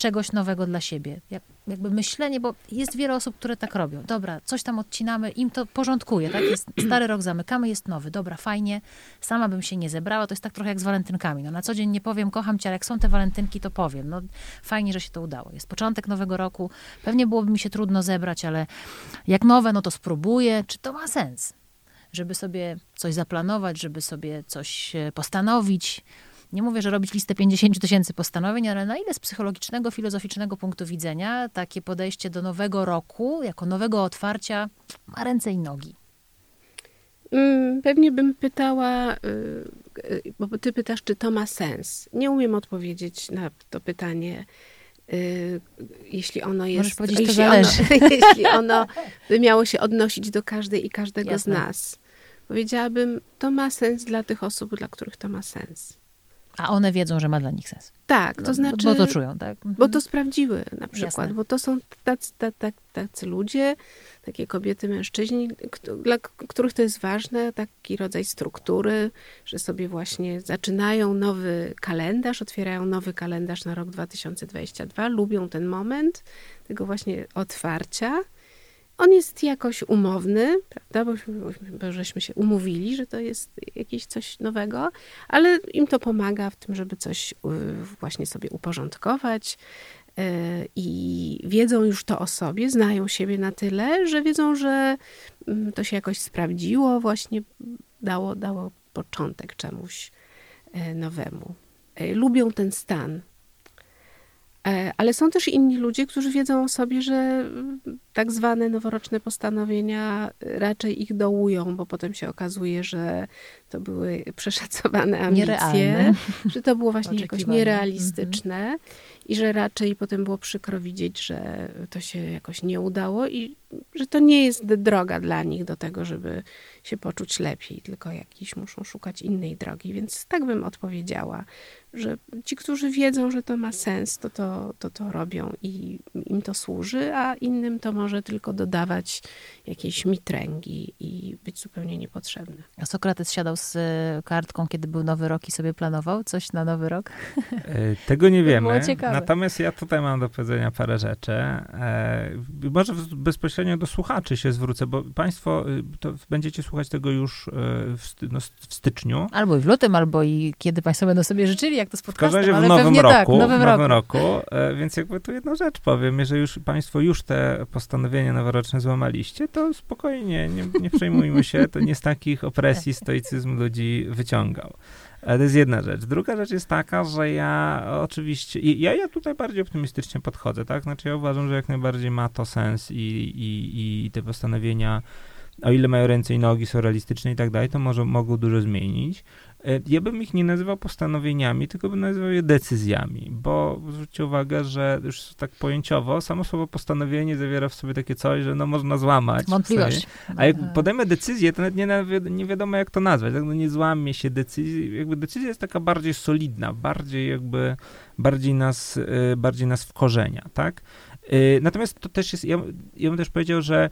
czegoś nowego dla siebie. Jak, jakby myślenie, bo jest wiele osób, które tak robią. Dobra, coś tam odcinamy, im to porządkuje, tak? Jest stary rok zamykamy, jest nowy. Dobra, fajnie. Sama bym się nie zebrała. To jest tak trochę jak z walentynkami. No, na co dzień nie powiem, kocham cię, ale jak są te walentynki, to powiem. No, fajnie, że się to udało. Jest początek nowego roku. Pewnie byłoby mi się trudno zebrać, ale jak nowe, no to spróbuję. Czy to ma sens? Żeby sobie coś zaplanować, żeby sobie coś e, postanowić, nie mówię, że robić listę 50 tysięcy postanowień, ale na ile z psychologicznego, filozoficznego punktu widzenia takie podejście do nowego roku, jako nowego otwarcia, ma ręce i nogi? Mm, pewnie bym pytała, y, bo ty pytasz, czy to ma sens. Nie umiem odpowiedzieć na to pytanie, y, jeśli ono jest. Jeśli, ono, jeśli ono by miało się odnosić do każdej i każdego Jasne. z nas. Powiedziałabym, to ma sens dla tych osób, dla których to ma sens. A one wiedzą, że ma dla nich sens. Tak, to no, znaczy. Bo to czują, tak? Mhm. Bo to sprawdziły na przykład, Jasne. bo to są tacy, tacy, tacy ludzie, takie kobiety, mężczyźni, dla których to jest ważne, taki rodzaj struktury, że sobie właśnie zaczynają nowy kalendarz, otwierają nowy kalendarz na rok 2022, lubią ten moment tego właśnie otwarcia on jest jakoś umowny, prawda, bo, żeśmy się umówili, że to jest jakieś coś nowego, ale im to pomaga w tym, żeby coś y, właśnie sobie uporządkować y, i wiedzą już to o sobie, znają siebie na tyle, że wiedzą, że mm, to się jakoś sprawdziło, właśnie dało, dało początek czemuś y, nowemu. Lubią ten stan. E, ale są też inni ludzie, którzy wiedzą o sobie, że mm, tak zwane noworoczne postanowienia raczej ich dołują, bo potem się okazuje, że to były przeszacowane ambicje, Nierealne. że to było właśnie jakoś nierealistyczne i że raczej potem było przykro widzieć, że to się jakoś nie udało i że to nie jest droga dla nich do tego, żeby się poczuć lepiej, tylko jakiś muszą szukać innej drogi. Więc tak bym odpowiedziała, że ci, którzy wiedzą, że to ma sens, to to, to, to robią i im to służy, a innym to może tylko dodawać jakiejś mitręgi i być zupełnie niepotrzebne. A Sokrates siadał z e, kartką, kiedy był nowy rok i sobie planował coś na nowy rok? E, Tego nie wiemy. ciekawe. Natomiast ja tutaj mam do powiedzenia parę rzeczy. E, może w- bezpośrednio do słuchaczy się zwrócę, bo Państwo y, to będziecie słuchać tego już e, w, no, w styczniu. Albo i w lutym, albo i kiedy Państwo będą sobie życzyli, jak to z W każdym podcastem, razie w nowym pewnie roku. tak, nowym, w nowym roku. roku. E, więc jakby tu jedną rzecz powiem. Jeżeli już Państwo już te postanowienia noworoczne złamaliście, to spokojnie, nie, nie przejmujmy się. To nie z takich opresji stoicyzm ludzi wyciągał. To jest jedna rzecz. Druga rzecz jest taka, że ja oczywiście, ja, ja tutaj bardziej optymistycznie podchodzę, tak? Znaczy ja uważam, że jak najbardziej ma to sens i, i, i te postanowienia, o ile mają ręce i nogi, są realistyczne i tak dalej, to może mogą dużo zmienić. E, Ja bym ich nie nazywał postanowieniami, tylko bym nazywał je decyzjami, bo zwróćcie uwagę, że już tak pojęciowo samo słowo postanowienie zawiera w sobie takie coś, że no można złamać. Wątpliwość. A jak E, podejmę decyzję, to nawet nie, nie wiadomo, jak to nazwać. Tak? No nie złamie się decyzji. Jakby decyzja jest taka bardziej solidna, bardziej jakby, bardziej nas, y, bardziej nas wkorzenia, tak? Y, Natomiast to też jest, ja, ja bym też powiedział, że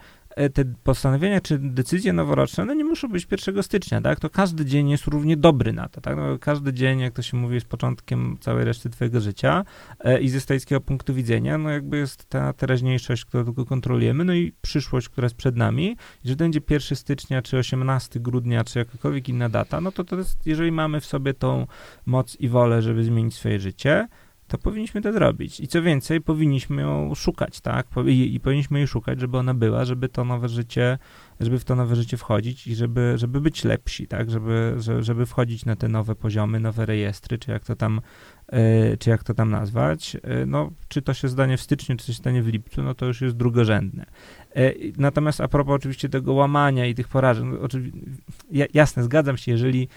te postanowienia czy decyzje noworoczne, one nie muszą być 1 stycznia, tak? To każdy dzień jest równie dobry na to, tak? No, każdy dzień, jak to się mówi, jest początkiem całej reszty twojego życia e, i ze stoickiego punktu widzenia, no jakby jest ta teraźniejszość, którą tylko kontrolujemy, no i przyszłość, która jest przed nami, że będzie 1 stycznia, czy 18 grudnia, czy jakakolwiek inna data, no to to jest, jeżeli mamy w sobie tą moc i wolę, żeby zmienić swoje życie, to powinniśmy to zrobić. I co więcej, powinniśmy ją szukać, tak? I, I powinniśmy jej szukać, żeby ona była, żeby to nowe życie, żeby w to nowe życie wchodzić i żeby, żeby być lepsi, tak? Żeby, że- żeby wchodzić na te nowe poziomy, nowe rejestry, czy jak to tam, e, czy jak to tam nazwać. E, no, czy to się zdanie w styczniu, czy to się stanie w lipcu, no to już jest drugorzędne. E, Natomiast a propos oczywiście tego łamania i tych porażek, no, jasne, zgadzam się, jeżeli,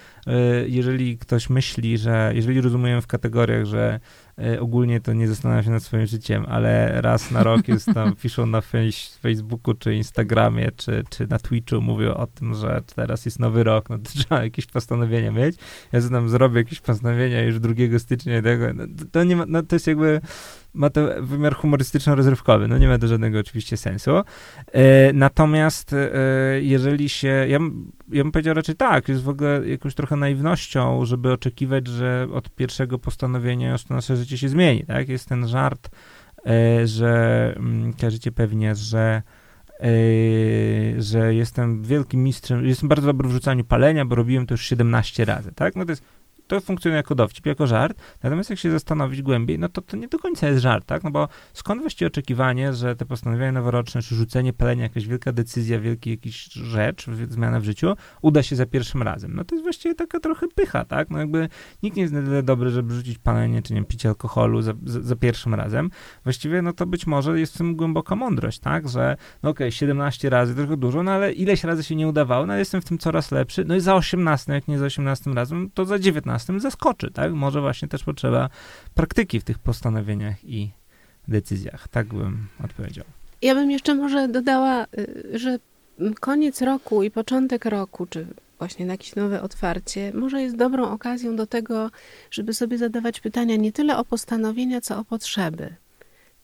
jeżeli ktoś myśli, że, jeżeli rozumiemy w kategoriach, że ogólnie to nie zastanawia się nad swoim życiem, ale raz na rok jest tam, piszą na Facebooku, czy Instagramie, czy, czy na Twitchu, mówią o tym, że teraz jest nowy rok, no to trzeba jakieś postanowienia mieć. Ja tam zrobię jakieś postanowienia już 2 stycznia i tego, no, to nie ma, no to jest jakby, ma to wymiar humorystyczno-rozrywkowy, no nie ma to żadnego oczywiście sensu. E, natomiast e, jeżeli się, ja, ja bym powiedział raczej tak, jest w ogóle jakąś trochę naiwnością, żeby oczekiwać, że od pierwszego postanowienia już to nasze życie się zmieni, tak? Jest ten żart, e, że mm, kojarzycie pewnie, że e, że jestem wielkim mistrzem, jestem bardzo dobry w rzucaniu palenia, bo robiłem to już 17 razy, tak? No to jest to funkcjonuje jako dowcip, jako żart, natomiast jak się zastanowić głębiej, no to to nie do końca jest żart, tak? No bo skąd właściwie oczekiwanie, że te postanowienia noworoczne, czy rzucenie palenia, jakaś wielka decyzja, wielka jakaś rzecz, zmiana w życiu, uda się za pierwszym razem? No to jest właściwie taka trochę pycha, tak? No jakby nikt nie jest na tyle dobry, żeby rzucić palenie, czy nie wiem, alkoholu za, za, za pierwszym razem. Właściwie, no to być może jest w tym głęboka mądrość, tak? Że, no okej, 17 razy, trochę dużo, no ale ileś razy się nie udawało, no jestem w tym coraz lepszy, no i za 18, jak nie za 18 razem, to za 19 zaskoczy, tak? Może właśnie też potrzeba praktyki w tych postanowieniach i decyzjach. Tak bym odpowiedział. Ja bym jeszcze może dodała, y, że koniec roku i początek roku, czy właśnie na jakieś nowe otwarcie, może jest dobrą okazją do tego, żeby sobie zadawać pytania nie tyle o postanowienia, co o potrzeby.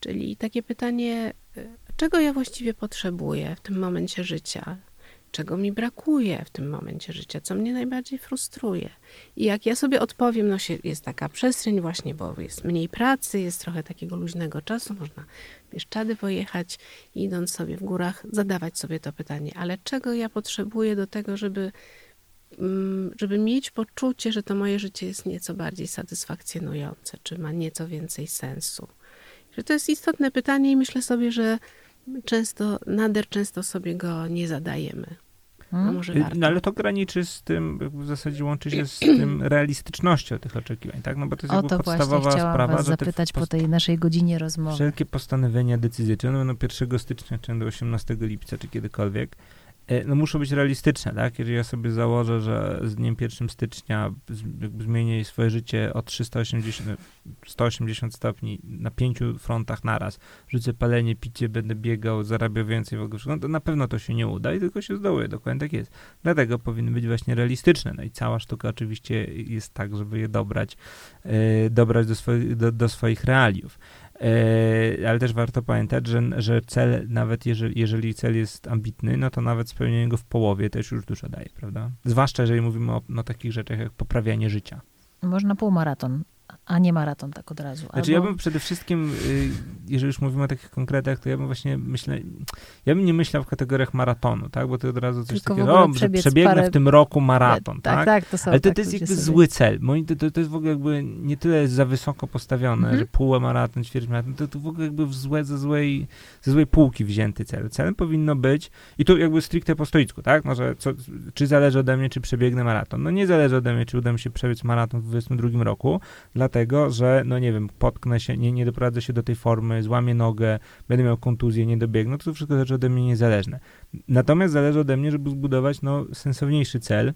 Czyli takie pytanie, y, czego ja właściwie potrzebuję w tym momencie życia? Czego mi brakuje w tym momencie życia? Co mnie najbardziej frustruje? I jak ja sobie odpowiem, no jest taka przestrzeń właśnie, bo jest mniej pracy, jest trochę takiego luźnego czasu, można Bieszczady pojechać idąc sobie w górach, zadawać sobie to pytanie, ale czego ja potrzebuję do tego, żeby, mm, żeby mieć poczucie, że to moje życie jest nieco bardziej satysfakcjonujące, czy ma nieco więcej sensu? Że to jest istotne pytanie i myślę sobie, że często, nader często sobie go nie zadajemy. a Mm. może Y, warto. No ale to graniczy z tym, w zasadzie łączy się z tym realistycznością tych oczekiwań, tak? No bo to jest O to właśnie podstawowa chciałam sprawa, was zapytać po tej naszej godzinie rozmowy. Wszelkie postanowienia, decyzje, czy one będą 1 stycznia, czy do 18 lipca, czy kiedykolwiek, no muszą być realistyczne, tak? Jeżeli ja sobie założę, że z dniem 1 stycznia zmienię swoje życie o 380, 180 stopni na pięciu frontach naraz, rzucę palenie, picie, będę biegał, zarabiał więcej w ogóle, no to na pewno to się nie uda i tylko się zdołuje, dokładnie tak jest. Dlatego powinny być właśnie realistyczne. No i cała sztuka oczywiście jest tak, żeby je dobrać, e, dobrać do swoich, do, do swoich realiów. E, ale też warto pamiętać, że, że cel, nawet jeżeli, jeżeli cel jest ambitny, no to nawet spełnienie go w połowie też już dużo daje, prawda? Zwłaszcza jeżeli mówimy o no, takich rzeczach jak poprawianie życia. Można półmaraton, a nie maraton tak od razu. Znaczy Albo... ja bym przede wszystkim, y, jeżeli już mówimy o takich konkretach, to ja bym właśnie myślę, ja bym nie myślał w kategoriach maratonu, tak? Bo to od razu coś Tylko takiego, o, że przebiegnę parę- w tym roku maraton, tak, tak? tak, to są Ale to, tak to jest jakby sobie- zły cel. Moi, to, to, jest w ogóle jakby nie tyle za wysoko postawione, Mhm. że półmaraton, ćwierćmaraton, to, to w ogóle jakby w złe, ze, złej, ze złej półki wzięty cel. Celem powinno być, i tu jakby stricte po stoicku, tak? Może co, czy zależy ode mnie, czy przebiegnę maraton? No nie zależy ode mnie, czy uda mi się przebiec maraton w 2022 roku, dlatego, że no nie wiem, potknę się, nie, nie doprowadzę się do tej formy, złamię nogę, będę miał kontuzję, nie dobiegnę, to, to wszystko rzeczy ode mnie niezależne. Natomiast zależy ode mnie, żeby zbudować no, sensowniejszy cel.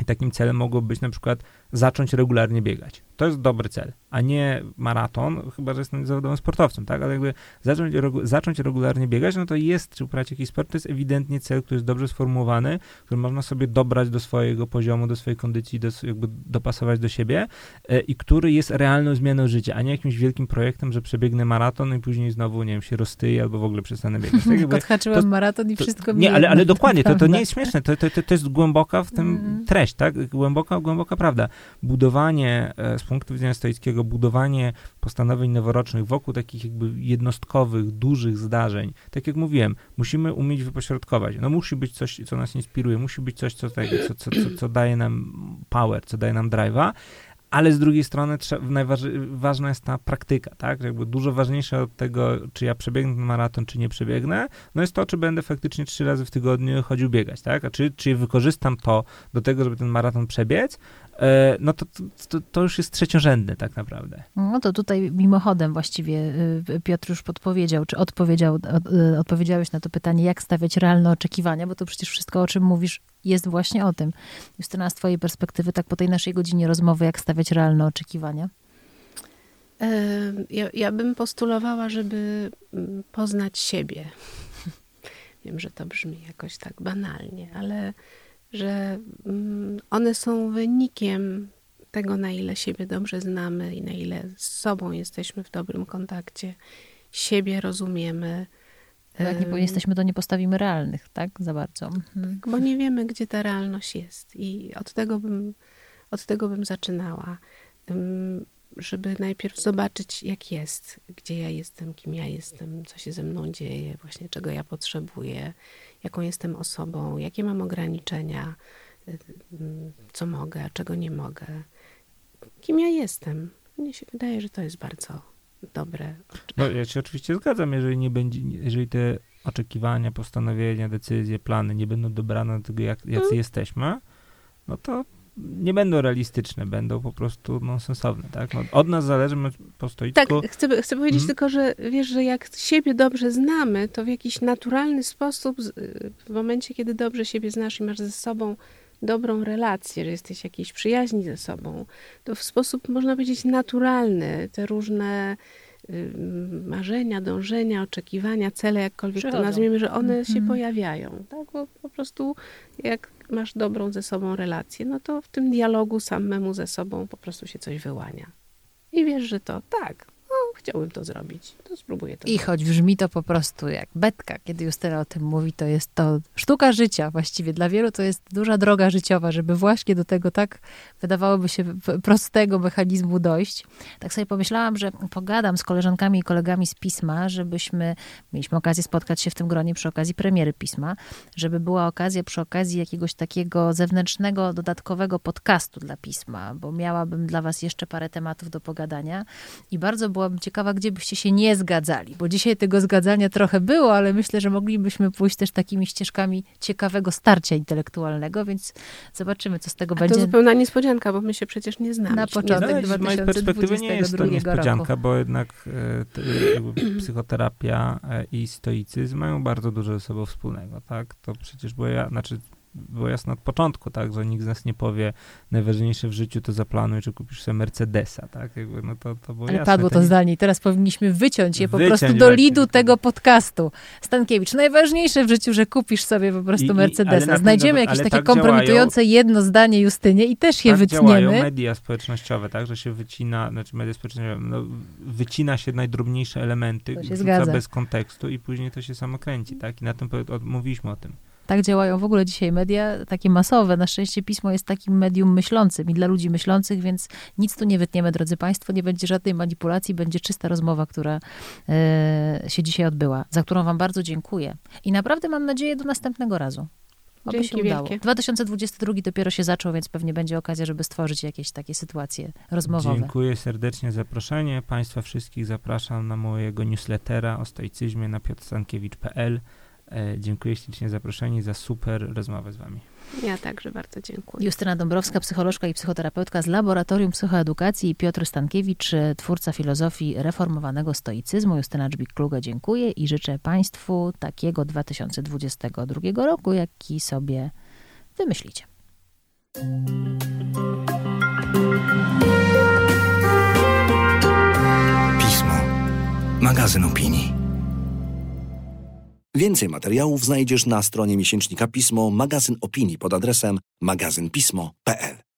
I takim celem mogło być na przykład zacząć regularnie biegać. To jest dobry cel, a nie maraton, chyba że jestem zawodowym sportowcem, tak? Ale jakby zacząć, regu- zacząć regularnie biegać, no to jest, czy uprawiać jakiś sport, to jest ewidentnie cel, który jest dobrze sformułowany, który można sobie dobrać do swojego poziomu, do swojej kondycji, do, jakby dopasować do siebie e, i który jest realną zmianą życia, a nie jakimś wielkim projektem, że przebiegnę maraton i później znowu, nie wiem, się roztyję albo w ogóle przestanę biegać. Tak jakby, Odhaczyłem to- maraton i to- wszystko nie, ale, ale dokładnie, to, to nie jest śmieszne, to, to, to, to jest głęboka w tym Mhm. treść, tak? Głęboka, głęboka prawda. Budowanie, e, z punktu widzenia stoickiego, budowanie postanowień noworocznych wokół takich jakby jednostkowych, dużych zdarzeń, tak jak mówiłem, musimy umieć wypośrodkować. No musi być coś, co nas inspiruje, musi być coś, co, co, co, co, co daje nam power, co daje nam drive'a, ale z drugiej strony ważna jest ta praktyka, tak? Jakby dużo ważniejsze od tego, czy ja przebiegnę ten maraton, czy nie przebiegnę, no jest to, czy będę faktycznie trzy razy w tygodniu chodził biegać, tak? A czy, czy wykorzystam to do tego, żeby ten maraton przebiec, no to, to, to już jest trzeciorzędny tak naprawdę. No to tutaj mimochodem właściwie y, Piotr już podpowiedział, czy odpowiedział, od, y, odpowiedziałeś na to pytanie, jak stawiać realne oczekiwania, bo to przecież wszystko, o czym mówisz, jest właśnie o tym. Justyna, z twojej perspektywy, tak po tej naszej godzinie rozmowy, jak stawiać realne oczekiwania? E, Ja, ja bym postulowała, żeby mm, poznać siebie. Wiem, że to brzmi jakoś tak banalnie, ale że mm, one są wynikiem tego, na ile siebie dobrze znamy i na ile z sobą jesteśmy w dobrym kontakcie, siebie rozumiemy. Bo jak nie jesteśmy, to nie postawimy realnych, tak? Za bardzo. Mhm. bo nie wiemy, gdzie ta realność jest. I od tego bym, od tego bym zaczynała. Żeby najpierw zobaczyć, jak jest, gdzie ja jestem, kim ja jestem, co się ze mną dzieje, właśnie czego ja potrzebuję, jaką jestem osobą, jakie mam ograniczenia, co mogę, a czego nie mogę, kim ja jestem. Mnie się wydaje, że to jest bardzo dobre. No ja się oczywiście zgadzam, jeżeli nie będzie, jeżeli te oczekiwania, postanowienia, decyzje, plany nie będą dobrane do tego, jak, jacy jesteśmy, no to nie będą realistyczne, będą po prostu nonsensowne, tak? No, od nas zależy, my po stoicku... Tak, chcę, chcę powiedzieć Mhm. tylko, że wiesz, że jak siebie dobrze znamy, to w jakiś naturalny sposób, w momencie, kiedy dobrze siebie znasz i masz ze sobą dobrą relację, że jesteś w jakiejś przyjaźni ze sobą, to w sposób, można powiedzieć, naturalny te różne ym, marzenia, dążenia, oczekiwania, cele, jakkolwiek to Przychodzą. nazwiemy, że one się Mhm. pojawiają. Tak? Bo po prostu jak masz dobrą ze sobą relację, no to w tym dialogu samemu ze sobą po prostu się coś wyłania. I wiesz, że to tak, chciałbym to zrobić, to spróbuję to I choć brzmi to po prostu jak betka, kiedy Justyna o tym mówi, to jest to sztuka życia właściwie. Dla wielu to jest duża droga życiowa, żeby właśnie do tego tak wydawałoby się prostego mechanizmu dojść. Tak sobie pomyślałam, że pogadam z koleżankami i kolegami z Pisma, żebyśmy, mieliśmy okazję spotkać się w tym gronie przy okazji premiery Pisma, żeby była okazja przy okazji jakiegoś takiego zewnętrznego, dodatkowego podcastu dla Pisma, bo miałabym dla was jeszcze parę tematów do pogadania i bardzo byłabym ciekawa, ciekawa, gdzie byście się nie zgadzali, bo dzisiaj tego zgadzania trochę było, ale myślę, że moglibyśmy pójść też takimi ścieżkami ciekawego starcia intelektualnego, więc zobaczymy, co z tego A będzie. to zupełna niespodzianka, bo my się przecież nie znamy. Na Nie początek znamy. z mojej 2022 perspektywy nie jest to roku. niespodzianka, bo jednak e, jakby psychoterapia e, i stoicyzm mają bardzo dużo ze sobą wspólnego, tak? To przecież było, ja, znaczy, było jasne od początku, tak, że nikt z nas nie powie, najważniejsze w życiu to zaplanuj, czy kupisz sobie Mercedesa, tak? Jakby, no to, to było Ale jasne. padło to nie- zdanie i teraz powinniśmy wyciąć je po Wyciąć prostu do lidu tego podcastu. Stankiewicz, najważniejsze w życiu, że kupisz sobie po prostu I- i- Mercedesa. Znajdziemy jakieś takie tak kompromitujące jedno zdanie Justynie i też je tak działają wytniemy. media społecznościowe, tak, że się wycina, znaczy media społecznościowe, no, wycina się najdrobniejsze elementy, To się bez kontekstu i później to się samo kręci, tak? I na tym mówiliśmy o tym. Tak działają w ogóle dzisiaj media, takie masowe. Na szczęście pismo jest takim medium myślącym i dla ludzi myślących, więc nic tu nie wytniemy, drodzy Państwo. Nie będzie żadnej manipulacji, będzie czysta rozmowa, która e, się dzisiaj odbyła, za którą Wam bardzo dziękuję. I naprawdę mam nadzieję do następnego razu. Oby Dzięki się udało. wielkie. 2022 dopiero się zaczął, więc pewnie będzie okazja, żeby stworzyć jakieś takie sytuacje rozmowowe. Dziękuję serdecznie za zaproszenie. Państwa wszystkich zapraszam na mojego newslettera o stoicyzmie na piotrstankiewicz.pl. E, dziękuję ślicznie za zaproszenie i za super rozmowę z Wami. Ja także bardzo dziękuję. Justyna Dąbrowska, psycholożka i psychoterapeutka z Laboratorium Psychoedukacji i Piotr Stankiewicz, e, twórca filozofii reformowanego stoicyzmu. Justyna Dżbik-Kluge dziękuję i życzę Państwu takiego 2022 roku, jaki sobie wymyślicie. Pismo. Magazyn opinii. Więcej materiałów znajdziesz na stronie miesięcznika Pismo, magazyn opinii pod adresem magazynpismo.pl.